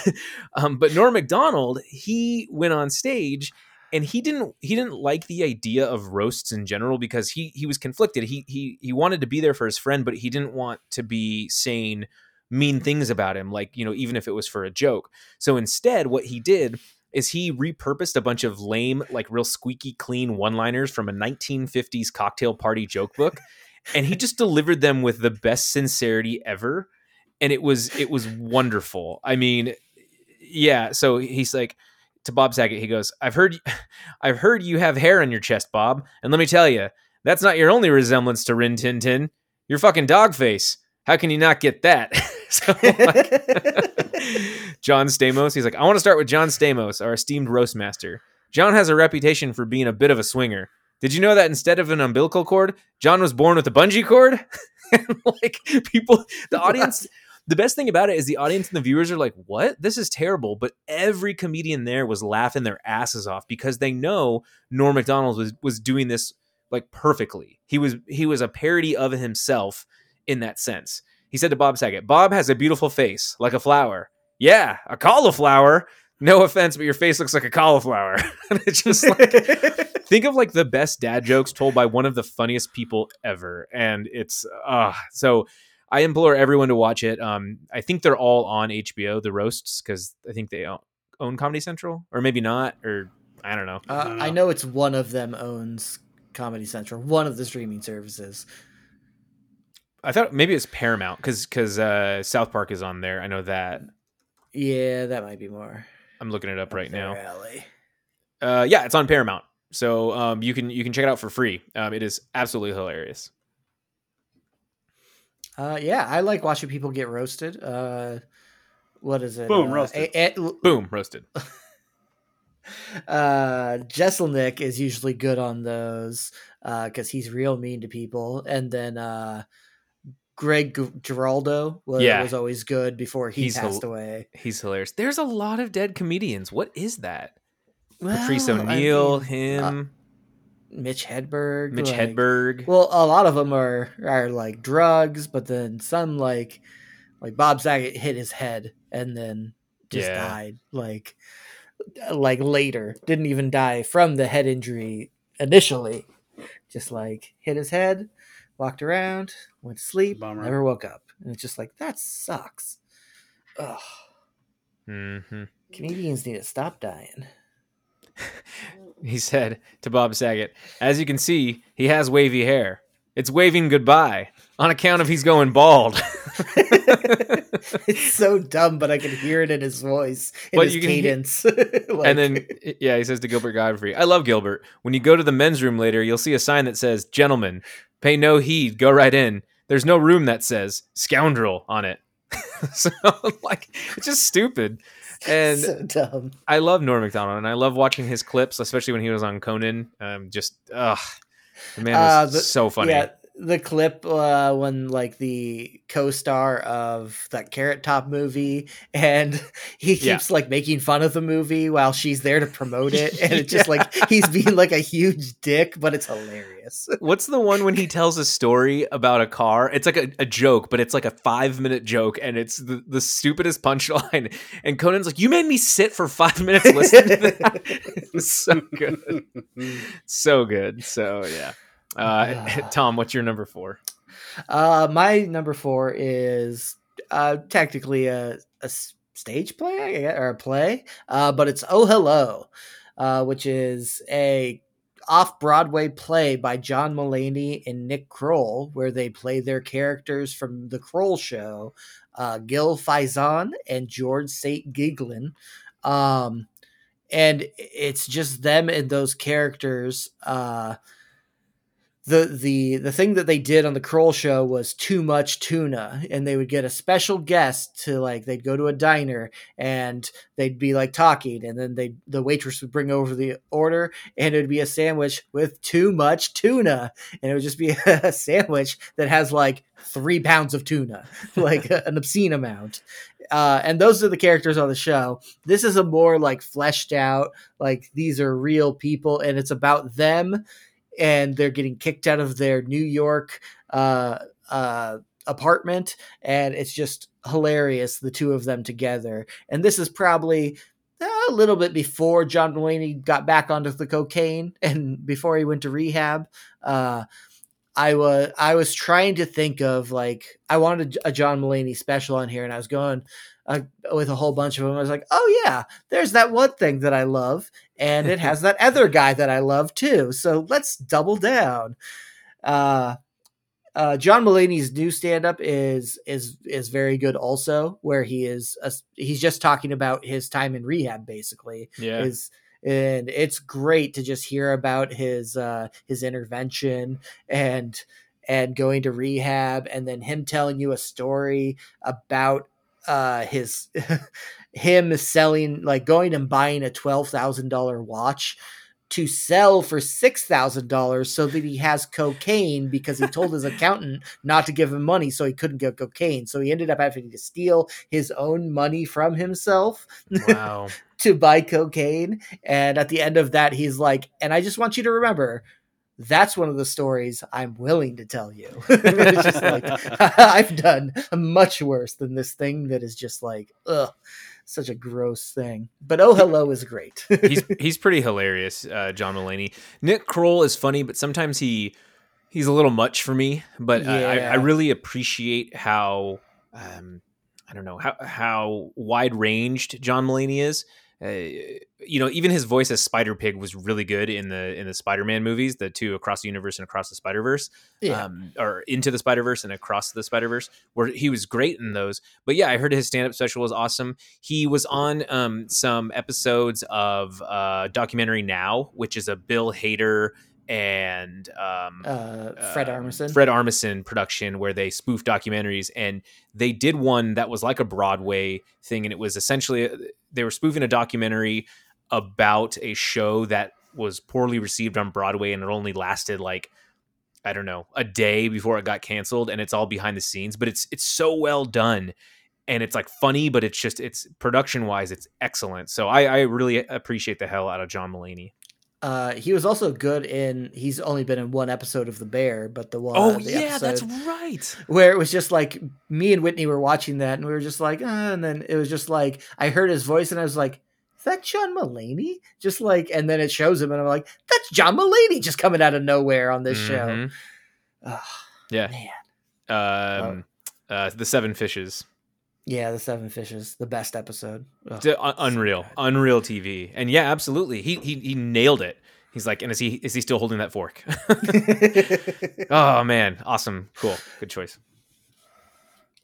Um, but Norm Macdonald, he went on stage and he didn't he didn't like the idea of roasts in general because he he was conflicted. He he he wanted to be there for his friend, but he didn't want to be saying mean things about him, like, you know, even if it was for a joke. So instead, what he did is he repurposed a bunch of lame, like real squeaky clean one liners from a 1950s cocktail party joke book. and he just delivered them with the best sincerity ever. And it was it was wonderful. I mean, yeah. So he's like to Bob Saget, he goes, I've heard I've heard you have hair on your chest, Bob. And let me tell you, that's not your only resemblance to Rin Tin Tin. Your fucking dog face. How can you not get that? like, John Stamos, he's like, I want to start with John Stamos, our esteemed roast master. John has a reputation for being a bit of a swinger. Did you know that instead of an umbilical cord, John was born with a bungee cord? like people, the audience. The best thing about it is the audience and the viewers are like, "What? This is terrible!" But every comedian there was laughing their asses off because they know Norm Macdonald was was doing this like perfectly. He was he was a parody of himself in that sense. He said to Bob Saget, Bob has a beautiful face, like a flower. Yeah, a cauliflower. No offense, but your face looks like a cauliflower. it's just like think of like the best dad jokes told by one of the funniest people ever. And it's uh so I implore everyone to watch it. Um, I think they're all on HBO, the roasts, because I think they own Comedy Central, or maybe not, or I don't know. Uh, I know it's one of them owns Comedy Central, one of the streaming services. I thought maybe it's Paramount because because uh, South Park is on there. I know that. Yeah, that might be more. I'm looking it up right now. Alley. Uh, yeah, it's on Paramount, so um, you can you can check it out for free. Um, it is absolutely hilarious. Uh, yeah, I like watching people get roasted. Uh, what is it? Boom, Uh, roasted. a- a- Boom, roasted. uh Jeselnik is usually good on those because he's real mean to people, and then uh Greg G- Giraldo was, Yeah. was always good before he He's passed hil- away. He's hilarious. There's a lot of dead comedians. What is that? Patrice Well, I O'Neal, mean, him, Mitch Hedberg, Mitch like- Hedberg. Well, a lot of them are are like drugs, but then some like like Bob Saget hit his head and then just Yeah. died like like later. Didn't even die from the head injury initially. Just like hit his head, walked around, went to sleep, Bummer. never woke up. And it's just like that sucks. Ugh. hmm Canadians need to stop dying. He said to Bob Saget, "As you can see, he has wavy hair. It's waving goodbye on account of he's going bald." it's so dumb, but I can hear it in his voice, in But his you can hear- cadence. Like- and then yeah, he says to Gilbert Gottfried, "I love Gilbert. When you go to the men's room later, you'll see a sign that says, "Gentlemen, pay no heed. Go right in." There's no room that says "scoundrel" on it. so like, it's just stupid. And so dumb. I love Norm Macdonald, and I love watching his clips, especially when he was on Conan. Um, just ugh, the man was Uh, the- so funny. Yeah, the clip uh, when like the co-star of that Carrot Top movie, and he Yeah. keeps like making fun of the movie while she's there to promote it, and it's just like he's being like a huge dick, but it's hilarious. What's the one when he tells a story about a car? It's like a, a joke, but it's like a five minute joke, and it's the, the stupidest punchline. And Conan's like, "You made me sit for five minutes listening to that." so good, so good. So yeah. Uh, Tom, what's your number four? Uh, my number four is uh, technically a, a stage play or a play, uh, but it's Oh Hello, uh, which is a off Broadway play by John Mulaney and Nick Kroll, where they play their characters from the Kroll show, uh, Gil Faizon and George St. Geegland. Um, and it's just them and those characters. Uh, the the the thing that they did on the Kroll show was too much tuna, and they would get a special guest to like they'd go to a diner and they'd be like talking, and then they the waitress would bring over the order, and it would be a sandwich with too much tuna, and it would just be a sandwich that has like three pounds of tuna, like an obscene amount. Uh, and those are the characters on the show. This is a more like fleshed out, like these are real people, and it's about them and they're getting kicked out of their New York uh, uh, apartment, and it's just hilarious the two of them together. And this is probably a little bit before John Mulaney got back onto the cocaine and before he went to rehab. Uh, I was I was trying to think of like I wanted a John Mulaney special on here, and I was going uh, with a whole bunch of them. I was like, oh yeah, there's that one thing that I love, and it has that other guy that I love too. So let's double down. Uh, uh, John Mulaney's new stand up is is is very good also, where he is a, he's just talking about his time in rehab basically Yeah, is and it's great to just hear about his uh his intervention and and going to rehab and then him telling you a story about uh his him selling like going and buying a $12,000 watch to sell for $6,000 so that he has cocaine because he told his accountant not to give him money so he couldn't get cocaine. So he ended up having to steal his own money from himself wow. to buy cocaine. And at the end of that, he's like, and I just want you to remember that's one of the stories I'm willing to tell you. like, I've done much worse than this thing that is just like, ugh, such a gross thing. But Oh Hello is great. he's he's pretty hilarious, uh, John Mulaney. Nick Kroll is funny, but sometimes he he's a little much for me. But I, I, I really appreciate how um, I don't know how how wide ranged John Mulaney is. Uh, you know, even his voice as Spider Pig was really good in the in the Spider Man movies, the two Across the Universe and Across the Spider Verse, yeah. um, or Into the Spider Verse and Across the Spider Verse, where he was great in those. But yeah, I heard his stand up special was awesome. He was on um, some episodes of uh, documentary Now, which is a Bill Hader and um, Uh, Fred um, Armisen. Fred Armisen production where they spoof documentaries, and they did one that was like a Broadway thing, and it was essentially uh, they were spoofing a documentary about a show that was poorly received on Broadway, and it only lasted like I don't know a day before it got canceled, and it's all behind the scenes, but it's it's so well done. And it's like funny, but it's just it's production wise, it's excellent. So I, I really appreciate the hell out of John Mulaney. Uh, he was also good in. He's only been in one episode of The Bear, but the one. Oh the yeah, that's right. where it was just like me and Whitney were watching that, and we were just like, uh, and then it was just like I heard his voice, and I was like, "Is that John Mulaney?" Just like, and then it shows him, and I'm like, "That's John Mulaney just coming out of nowhere on this show." Mhm. Oh, Yeah. man, Um, uh, the Seven Fishes. Yeah, the Seven Fishes, the best episode. Ugh. It's, uh, unreal, unreal TV, and yeah, absolutely, he he he nailed it. He's like, and is he is he still holding that fork? oh man, awesome, cool, good choice.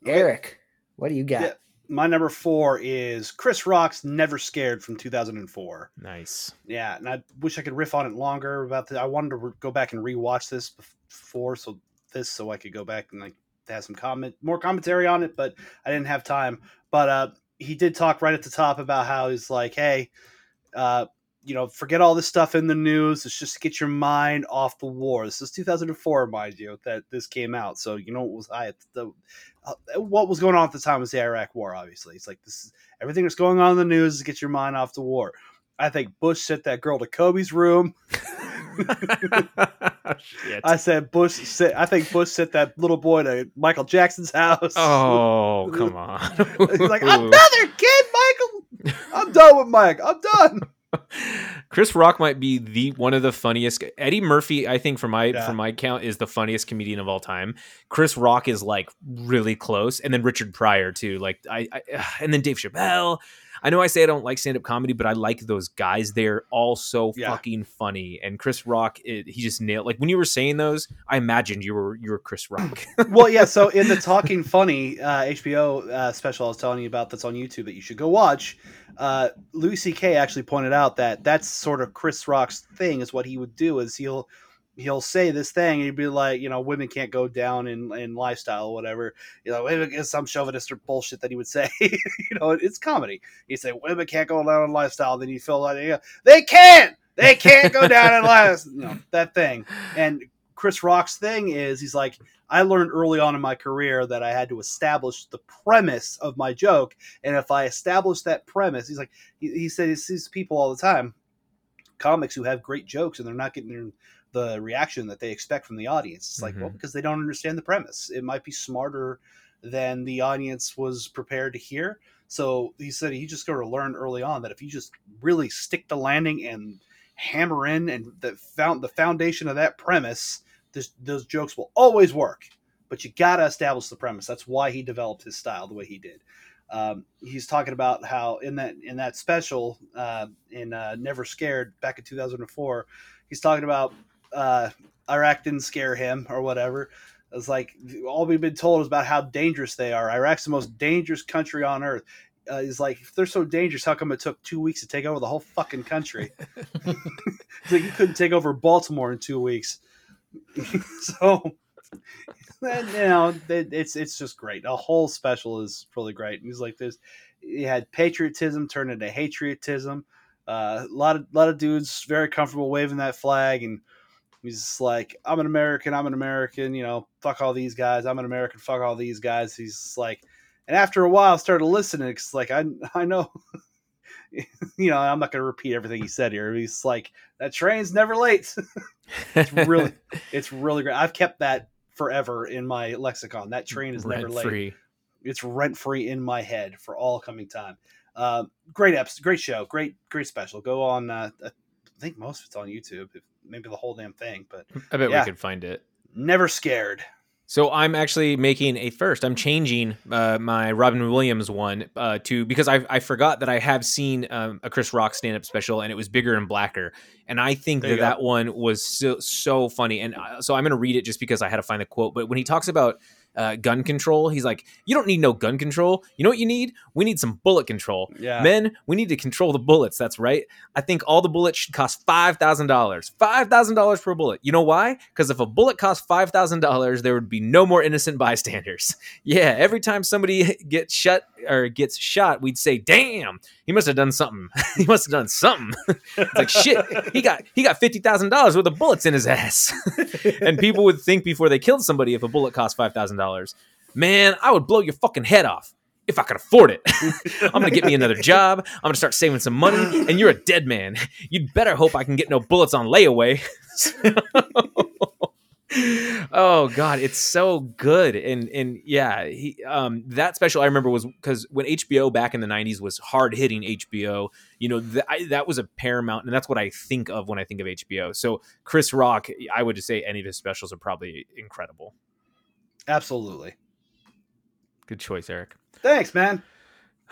Eric, what do you got? Yeah. My number four is Chris Rock's "Never Scared" from 2004. Nice. Yeah, and I wish I could riff on it longer about the. I wanted to re- go back and rewatch this before, so this so I could go back and like have some comment, more commentary on it, but I didn't have time. But uh, he did talk right at the top about how he's like, hey, uh, you know, forget all this stuff in the news. It's just to get your mind off the war. This is 2004, mind you, that this came out. So you know what was I the uh, what was going on at the time was the Iraq War. Obviously, it's like this is everything that's going on in the news is to get your mind off the war. I think Bush sent that girl to Kobe's room. I said Bush. Sent, I think Bush sent that little boy to Michael Jackson's house. oh come on. He's like another kid, Michael. I'm done with Mike. I'm done. Chris Rock might be the one of the funniest. Eddie Murphy, I think, for my Yeah. for my count, is the funniest comedian of all time. Chris Rock is like really close, and then Richard Pryor too. Like I, I and then Dave Chappelle. I know I say I don't like stand up comedy, but I like those guys. They're all so Yeah. fucking funny. And Chris Rock, it, he just nailed. Like when you were saying those, I imagined you were you were Chris Rock. well, yeah. So in the Talking Funny uh, HBO uh, special I was telling you about, that's on YouTube that you should go watch. Uh, Louis C.K. actually pointed out that that's sort of Chris Rock's thing. Is what he would do is he'll he'll say this thing and he'd be like, you know, women can't go down in, in lifestyle or whatever. You know, it's some chauvinist or bullshit that he would say. you know, it's comedy. He'd say women can't go down in lifestyle. Then you feel like they can't. They can't go down in lifestyle. You know, that thing. And Chris Rock's thing is he's like, I learned early on in my career that I had to establish the premise of my joke. And if I establish that premise, he's like, he, he said he sees people all the time, comics who have great jokes and they're not getting their, the reaction that they expect from the audience. It's like, well, Mhm. because they don't understand the premise. It might be smarter than the audience was prepared to hear. So he said he just got to learn early on that if you just really stick the landing and hammer in and the found the foundation of that premise, this, those jokes will always work. But you got to establish the premise. That's why he developed his style the way he did. Um, he's talking about how in that in that special uh, in uh, Never Scared back in 2004, he's talking about uh, Iraq didn't scare him or whatever. It's like all we've been told is about how dangerous they are. Iraq's the most dangerous country on earth. Uh, he's like, if they're so dangerous, how come it took two weeks to take over the whole fucking country? It's like you couldn't take over Baltimore in two weeks. so, and, you know, it, it's it's just great. The whole special is really great. And he's like, this, he had patriotism turned into hatriotism. Uh, a lot of lot of dudes very comfortable waving that flag, and he's just like, I'm an American. I'm an American. You know, fuck all these guys. I'm an American. Fuck all these guys. He's like, and after a while, I started listening. It's like I I know. you know, I'm not going to repeat everything he said here. He's like, that train's never late. it's really, it's really great. I've kept that forever in my lexicon. That train is never late. free. It's rent free in my head for all coming time. Um, great episode, great show, great, great special. Go on. Uh, I think most of it's on YouTube, if, maybe the whole damn thing. But I bet Yeah. we could find it. never scared. So I'm actually making a first. I'm changing uh, my Robin Williams one uh, to because I I forgot that I have seen um, a Chris Rock stand up special and it was bigger and blacker, and I think There that that one was so so funny. And uh, so I'm going to read it just because I had to find the quote. But when he talks about uh, gun control. He's like, you don't need no gun control. You know what you need? We need some bullet control. Yeah. Men, we need to control the bullets. That's right. I think all the bullets should cost five thousand dollars. Five thousand dollars per bullet. You know why? Because if a bullet cost five thousand dollars, there would be no more innocent bystanders. Yeah, every time somebody gets shut or gets shot, we'd say, "Damn, he must have done something. he must have done something." it's like shit. He got he got fifty thousand dollars worth of bullets in his ass. and people would think before they killed somebody if a bullet cost five thousand dollars, man, I would blow your fucking head off if I could afford it. I'm gonna get me another job. I'm gonna start saving some money, and you're a dead man. You'd better hope I can get no bullets on layaway. oh god it's so good and and yeah he um that special i remember was because when hbo back in the 90s was hard hitting hbo you know th- I, that was a paramount and that's what i think of when i think of hbo so chris rock i would just say any of his specials are probably incredible Absolutely. good choice eric Thanks, man.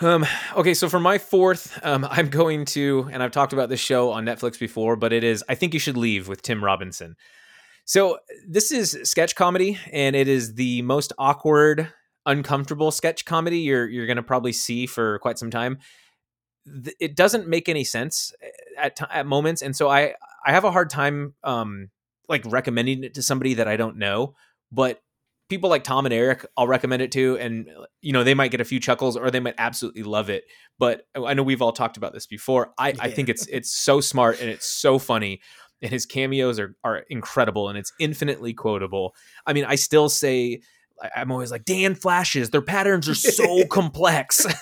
Um, okay, so for my fourth, um, I'm going to, and I've talked about this show on Netflix before, but it is I Think You Should Leave with Tim Robinson. So this is sketch comedy, and it is the most awkward, uncomfortable sketch comedy you're you're gonna probably see for quite some time. It doesn't make any sense eh, at at moments, and so I I have a hard time um like recommending it to somebody that I don't know, but people like Tom and Eric, I'll recommend it to, and you know they might get a few chuckles or they might absolutely love it. But I know we've all talked about this before. I, I think it's it's so smart and it's so funny, and his cameos are are incredible and it's infinitely quotable. I mean, I still say. I'm always like Dan flashes. Their patterns are so complex.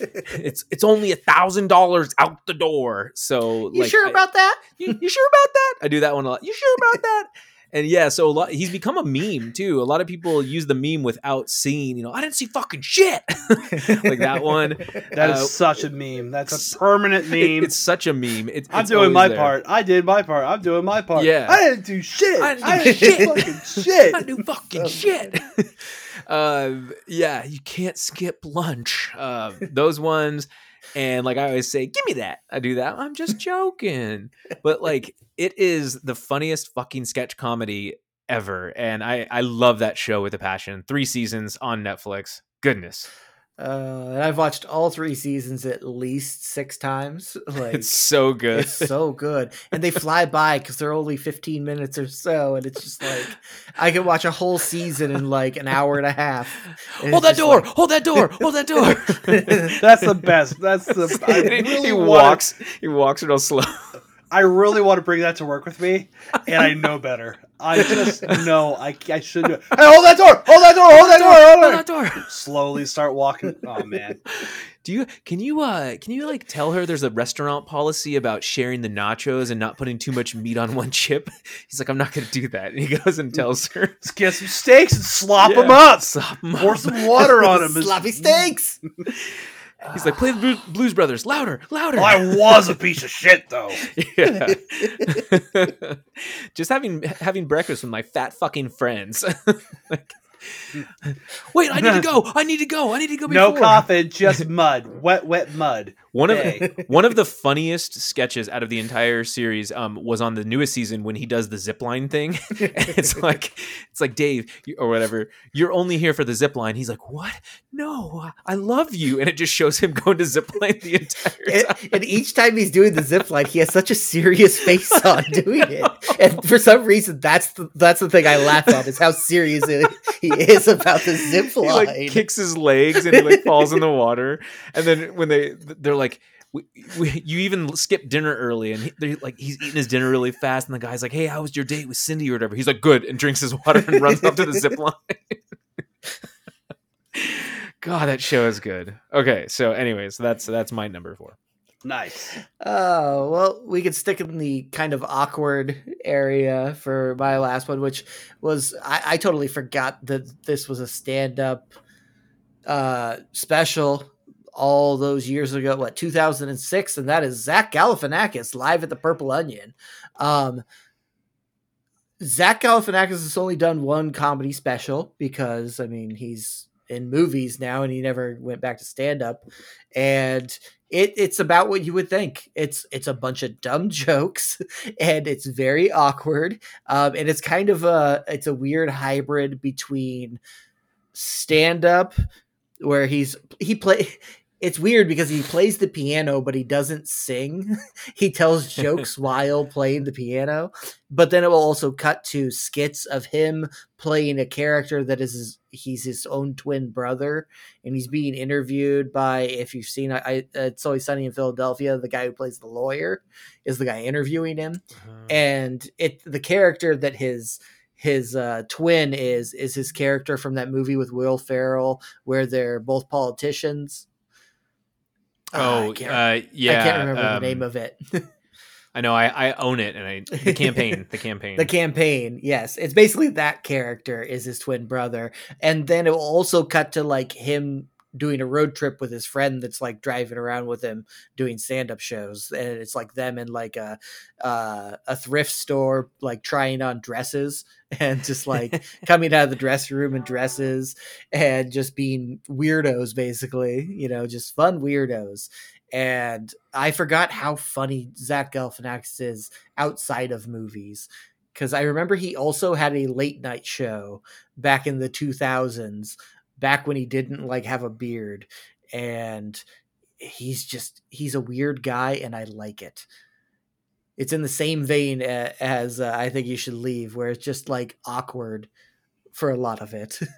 it's it's only a thousand dollars out the door. So You like, sure I- about that? you, you sure about that? I do that one a lot. You sure about that? And yeah, so a lot. He's become a meme too. A lot of people use the meme without seeing. You know, I didn't see fucking shit like that one. That is Uh, such a meme. That's a permanent It- meme. it's such a meme. It, I'm doing my there. part. I did my part. I'm doing my part. Yeah. I didn't do shit. I didn't do I didn't shit. do fucking shit. I do fucking shit. uh, yeah, you can't skip lunch. Uh, those ones. And like I always say, give me that. I do that. I'm just joking. But like it is the funniest fucking sketch comedy ever. And I, I love that show with a passion. Three seasons on Netflix. Goodness. Uh, and I've watched all three seasons at least six times. Like It's so good. it's so good, and they fly by because they're only fifteen minutes or so, and it's just like I could watch a whole season in like an hour and a half. and hold it's that door. like- hold that door. Hold that door. That's the best. That's the. I he really walks. walks. He walks real slow. I really want to bring that to work with me, and I know better. I just know I, I should do it. Hey, hold that door! Hold that door! Hold that door! Hold Hold that door! Slowly start walking. Oh man, Do you can you uh can you like tell her there's a restaurant policy about sharing the nachos and not putting too much meat on one chip? He's like, I'm not gonna do that. And he goes and tells her. let's get some steaks and slop Yeah. them up. Slop 'em Pour up. some water on them. sloppy steaks. He's like, play the Blues, Brothers louder, louder. Oh, I was a piece of shit though. yeah. Just having having breakfast with my fat fucking friends. Like, Wait, I need to go. I need to go. I need to go. No coffin, just mud. Wet, wet mud. One of one of the funniest sketches out of the entire series um, was on the newest season when he does the zip line thing. it's like it's like Dave or whatever. You're only here for the zip line. He's like, what? No, I love you. And it just shows him going to zip line the entire and, time. and each time he's doing the zip line, he has such a serious face on doing it. And for some reason, that's the that's the thing I laugh at is how serious he is about the zip He line. like kicks his legs and he like falls in the water. And then when they they're like. We, we, you even skip dinner early, and he, like he's eating his dinner really fast, and the guy's like, "Hey, how was your date with Cindy or whatever?" He's like, "Good," and drinks his water and runs up to the zip line. God, that show is good. Okay, so anyways, that's that's my number four. Nice. Oh, well, we could stick in the kind of awkward area for my last one, which was I, I totally forgot that this was a stand up uh, special all those years ago, what, 2006? And that is Zach Galifianakis live at the Purple Onion. Um, Zach Galifianakis has only done one comedy special because, I mean, he's in movies now and he never went back to stand up. And it it's about what you would think. It's it's a bunch of dumb jokes and it's very awkward. Um, and it's kind of a it's a weird hybrid between stand up where he's he play it's weird because he plays the piano but he doesn't sing. He tells jokes while playing the piano. But then it will also cut to skits of him playing a character that is his, he's his own twin brother and he's being interviewed by if you've seen I, it's always sunny in philadelphia. The guy who plays the lawyer is the guy interviewing him. Uh-huh. and it the character that his his uh, twin is is his character from that movie with Will Ferrell where they're both politicians. Ah, oh, I uh, yeah. I can't remember um, the name of it. I know. I, I own it, and I the campaign. the campaign. the campaign, yes, it's basically that character is his twin brother, and then it will also cut to like him doing a road trip with his friend that's like driving around with him doing stand-up shows and it's like them in like a uh, a thrift store like trying on dresses and just like coming out of the dressing room in dresses and just being weirdos basically you know just fun weirdos. And i forgot how funny zach galifianakis is outside of movies because i remember he also had a late night show back in the 2000s back when he didn't like have a beard and he's just he's a weird guy and i like it it's in the same vein as uh, i think you should leave where it's just like awkward for a lot of it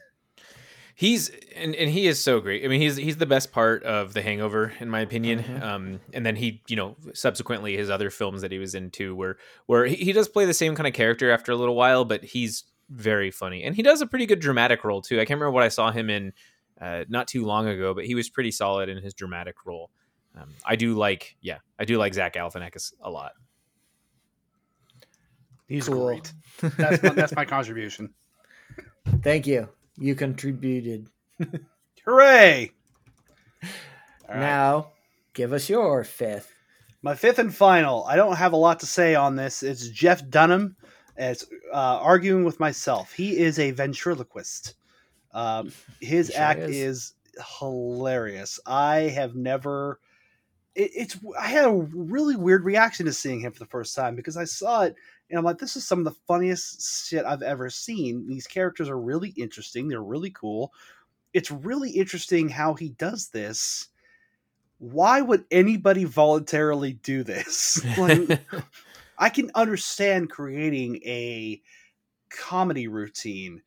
He's and, and he is so great. I mean, he's he's the best part of The Hangover, in my opinion. Mhm. Um, and then he, you know, subsequently his other films that he was into, where where he, he does play the same kind of character after a little while, but he's very funny, and he does a pretty good dramatic role too. I can't remember what I saw him in uh, not too long ago, but he was pretty solid in his dramatic role. Um, I do like, yeah, I do like Zach Galifianakis a lot. He's Cool. great. That's my, that's my contribution. thank you you contributed Hooray! All right. now give us your fifth My fifth and final. I don't have a lot to say on this. It's Jeff Dunham. It's uh, arguing with myself. He is a ventriloquist. Um, his sure act is. is. hilarious. I have never. It, it's. I had a really weird reaction to seeing him for the first time because I saw it and I'm like, this is some of the funniest shit I've ever seen. These characters are really interesting. They're really cool. It's really interesting how he does this why would anybody voluntarily do this? Like, I can understand creating a comedy routine,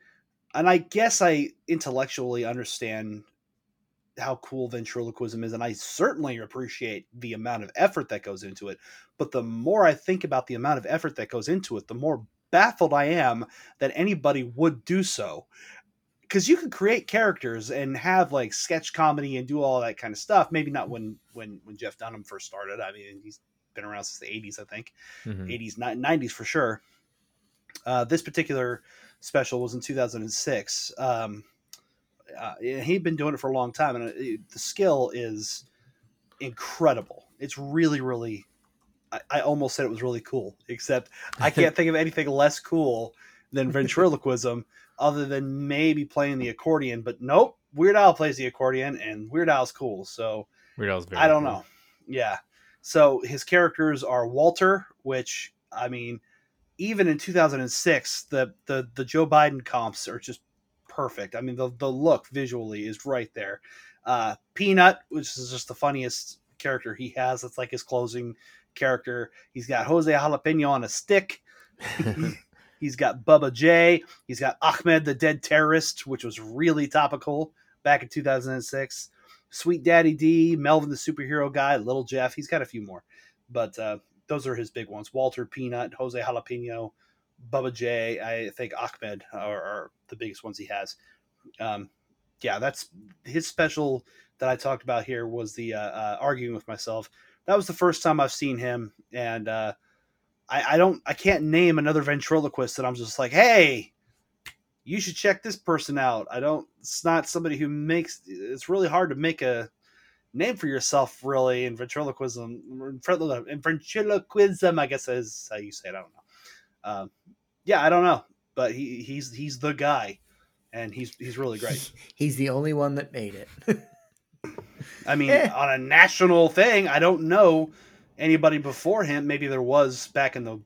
and I guess I intellectually understand how cool ventriloquism is, and I certainly appreciate the amount of effort that goes into it. But the more I think about the amount of effort that goes into it, the more baffled I am that anybody would do so because you could create characters and have like sketch comedy and do all that kind of stuff. Maybe not when when when Jeff Dunham first started. I mean, he's been around since the '80s, I think, Mhm. '80s, ni- '90s for sure. Uh, this particular special was in 2006. Um, uh, he'd been doing it for a long time, and uh, the skill is incredible. It's really, really. I, I almost said it was really cool, except I can't think of anything less cool than ventriloquism other than maybe playing the accordion. But nope, Weird Al plays the accordion, and Weird Al's cool. So Weird Al's very I don't cool. know. Yeah. So his characters are Walter, which I mean, even in 2006, the the the Joe Biden comps are just perfect. I mean, the the look visually is right there. Uh, Peanut, which is just the funniest character he has. That's like his closing character. He's got Jose Jalapeno on a stick. He's got Bubba J. He's got Ahmed, the dead terrorist, which was really topical back in 2006. Sweet Daddy D, Melvin, the superhero guy, Little Jeff. He's got a few more, but uh, those are his big ones. Walter Peanut, Jose Jalapeno, Bubba J. I think Ahmed are, are the biggest ones he has. Um, yeah, that's his special that I talked about here was the uh, uh, arguing with myself. That was the first time I've seen him, and uh, I, I don't, I can't name another ventriloquist that I'm just like, hey, you should check this person out. I don't. It's not somebody who makes. It's really hard to make a name for yourself, really, in ventriloquism. In ventriloquism, I guess is how you say it. I don't know. Um, yeah, I don't know, but he he's he's the guy, and he's he's really great. he's the only one that made it I mean, Eh. on a national thing, I don't know anybody before him. Maybe there was back in the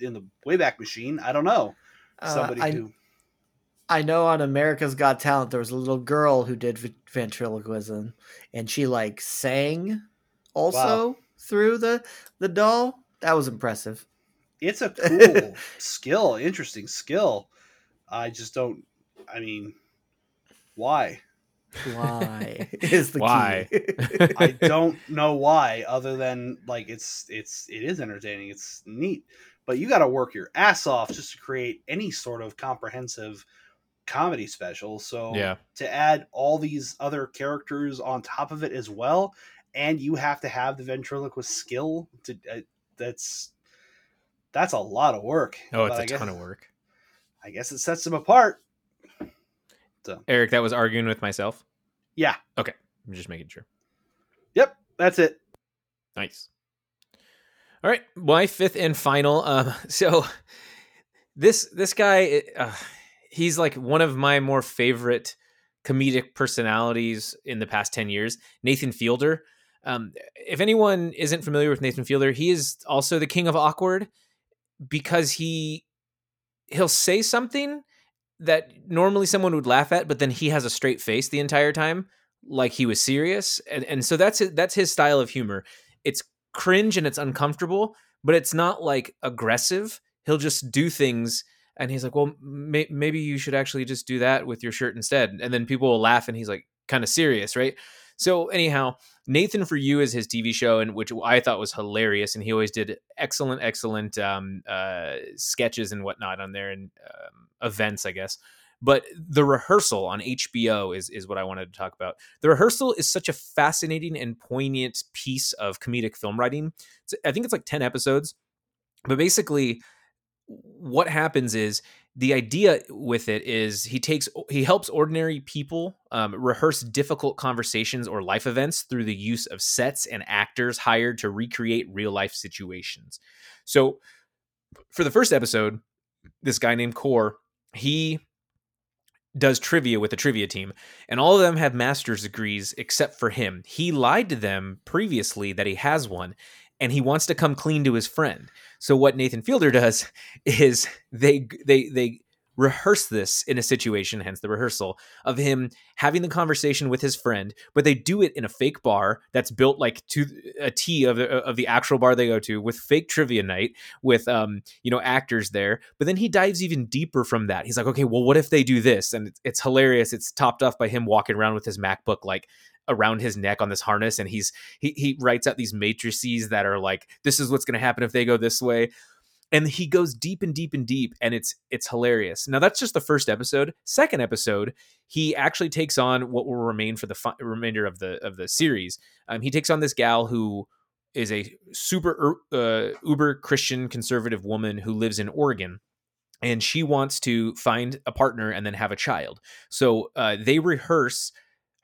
in the Wayback Machine. I don't know Uh, somebody I, who. I know on America's Got Talent there was a little girl who did v- ventriloquism, and she like sang also Wow. through the the doll. That was impressive. It's a cool skill, interesting skill. I just don't. I mean, why? Why is the Why? key? I don't know why, other than like it's it's it is entertaining. It's neat, but you got to work your ass off just to create any sort of comprehensive comedy special. So Yeah. to add all these other characters on top of it as well, and you have to have the ventriloquist skill to uh, that's that's a lot of work. Oh, it's But a guess, ton of work. I guess it sets them apart. Eric, that was arguing with myself. Yeah. Okay. I'm just making sure. Yep. That's it. Nice. All right, my fifth and final. Um, so this this guy, uh, he's like one of my more favorite comedic personalities in the past ten years. Nathan Fielder. Um, if anyone isn't familiar with Nathan Fielder, he is also the king of awkward because he he'll say something that normally someone would laugh at, but then he has a straight face the entire time, like he was serious, and and so that's that's his style of humor. It's cringe and it's uncomfortable, but it's not like aggressive. He'll just do things, and he's like, "Well, may- maybe you should actually just do that with your shirt instead," and then people will laugh, and he's like, kind of serious, right? So anyhow, Nathan for You is his TV show, and which I thought was hilarious, and he always did excellent, excellent um, uh, sketches and whatnot on there and um, events, I guess. But the rehearsal on HBO is is what I wanted to talk about. The rehearsal is such a fascinating and poignant piece of comedic film writing. It's, I think it's like ten episodes, but basically, what happens is the idea with it is he takes he helps ordinary people um, rehearse difficult conversations or life events through the use of sets and actors hired to recreate real life situations. So for the first episode this guy named Kor he does trivia with the trivia team and all of them have master's degrees except for him. He lied to them previously that he has one and he wants to come clean to his friend. So what Nathan Fielder does is they they they rehearse this in a situation, hence the rehearsal of him having the conversation with his friend, but they do it in a fake bar that's built like to a T of the, of the actual bar they go to with fake trivia night with um you know actors there. But then he dives even deeper from that. He's like, okay, well, what if they do this? And it's, it's hilarious. It's topped off by him walking around with his MacBook like around his neck on this harness and he's he he writes out these matrices that are like this is what's going to happen if they go this way and he goes deep and deep and deep and it's it's hilarious. Now that's just the first episode. Second episode he actually takes on what will remain for the fi- remainder of the of the series. Um, he takes on this gal who is a super uh, uber christian conservative woman who lives in oregon and she wants to find a partner and then have a child. So uh, they rehearse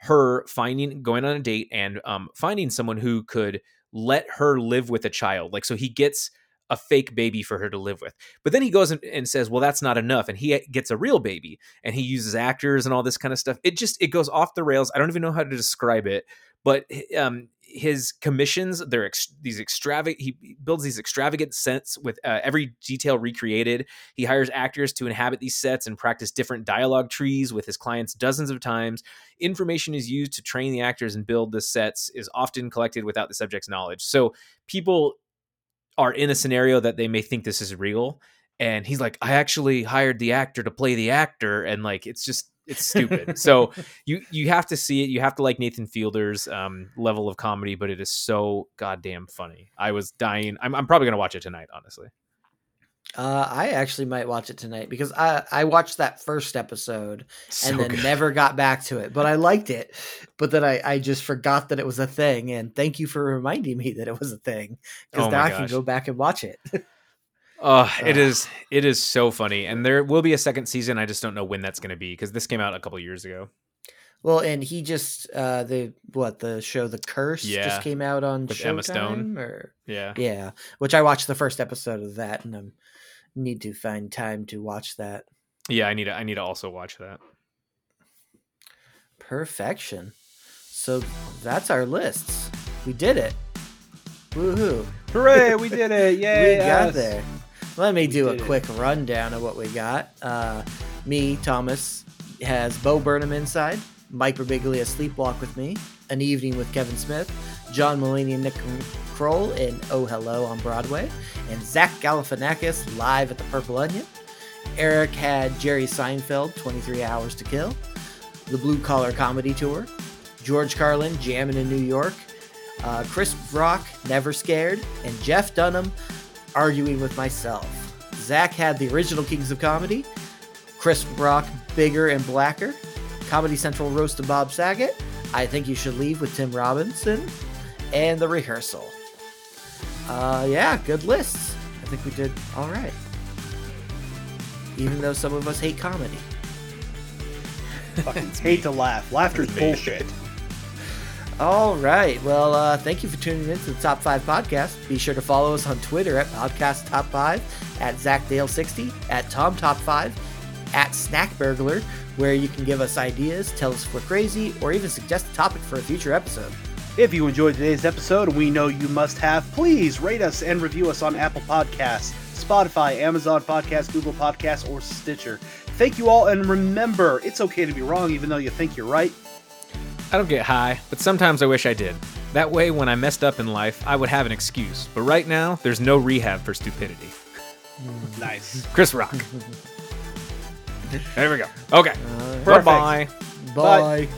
her finding going on a date and um, finding someone who could let her live with a child. Like so he gets a fake baby for her to live with. But then he goes and, says well that's not enough and he gets a real baby and he uses actors and all this kind of stuff. It just it goes off the rails. I don't even know how to describe it but um his commissions they're ex- these extravagant he builds these extravagant sets with uh, every detail recreated. He hires actors to inhabit these sets and practice different dialogue trees with his clients dozens of times. Information is used to train the actors and build the sets is often collected without the subject's knowledge. So people are in a scenario that they may think this is real and he's like i actually hired the actor to play the actor and like it's just it's stupid. So you you have to see it. You have to like nathan fielder's um, level of comedy but it is so goddamn funny. I was dying. I'm, I'm probably gonna watch it tonight honestly Uh, I actually might watch it tonight because I I watched that first episode so and then good. never got back to it. But I liked it, but then I I just forgot that it was a thing. And thank you for reminding me that it was a thing because Oh now I can go back and watch it. Oh, it is it is so funny, and there will be a second season. I just don't know when that's going to be because this came out a couple years ago. well, and he just uh the what the show The Curse Yeah. just came out on With Showtime Emma Stone. or Yeah, yeah, which I watched the first episode of that and I need to find time to watch that. yeah. I need to I need to also watch that. Perfection. So that's our lists. We did it. Woohoo. Hooray! We did it! Yay! we got us. there. Let me We do a did it. quick rundown of what we got. Uh, Me, Thomas, has Bo Burnham inside. Mike Birbiglia a Sleepwalk with me. An Evening with Kevin Smith. John Mulaney and Nick Kroll in Oh Hello on Broadway. And Zach Galifianakis live at the Purple Onion. Eric had Jerry Seinfeld, 23 Hours to Kill. The Blue Collar Comedy Tour. George Carlin, Jamming in New York. Uh, Chris Rock, Never Scared. And Jeff Dunham, Arguing with Myself. Zach had the original Kings of Comedy. Chris Rock, Bigger and Blacker. Comedy Central Roast of Bob Saget. I Think You Should Leave with Tim Robinson. And The Rehearsal. Uh, yeah, good lists. I think we did all right. Even though some of us hate comedy. Fucking hate to laugh. Laughter's bullshit. All right. Well, uh, thank you for tuning in to the Top 5 Podcast. Be sure to follow us on Twitter at Podcast Top 5, at ZachDale60, at Tom Top 5, at Snack Burglar, where you can give us ideas, tell us if we're crazy, or even suggest a topic for a future episode. If you enjoyed today's episode, we know you must have, please rate us and review us on Apple Podcasts, Spotify, Amazon Podcasts, Google Podcasts, or Stitcher. Thank you all, and remember, it's okay to be wrong even though you think you're right. I don't get high, but sometimes I wish I did. That way, when I messed up in life, I would have an excuse. But right now, there's no rehab for stupidity. Nice. Chris Rock. there we go. Okay. Uh, Bye bye. bye.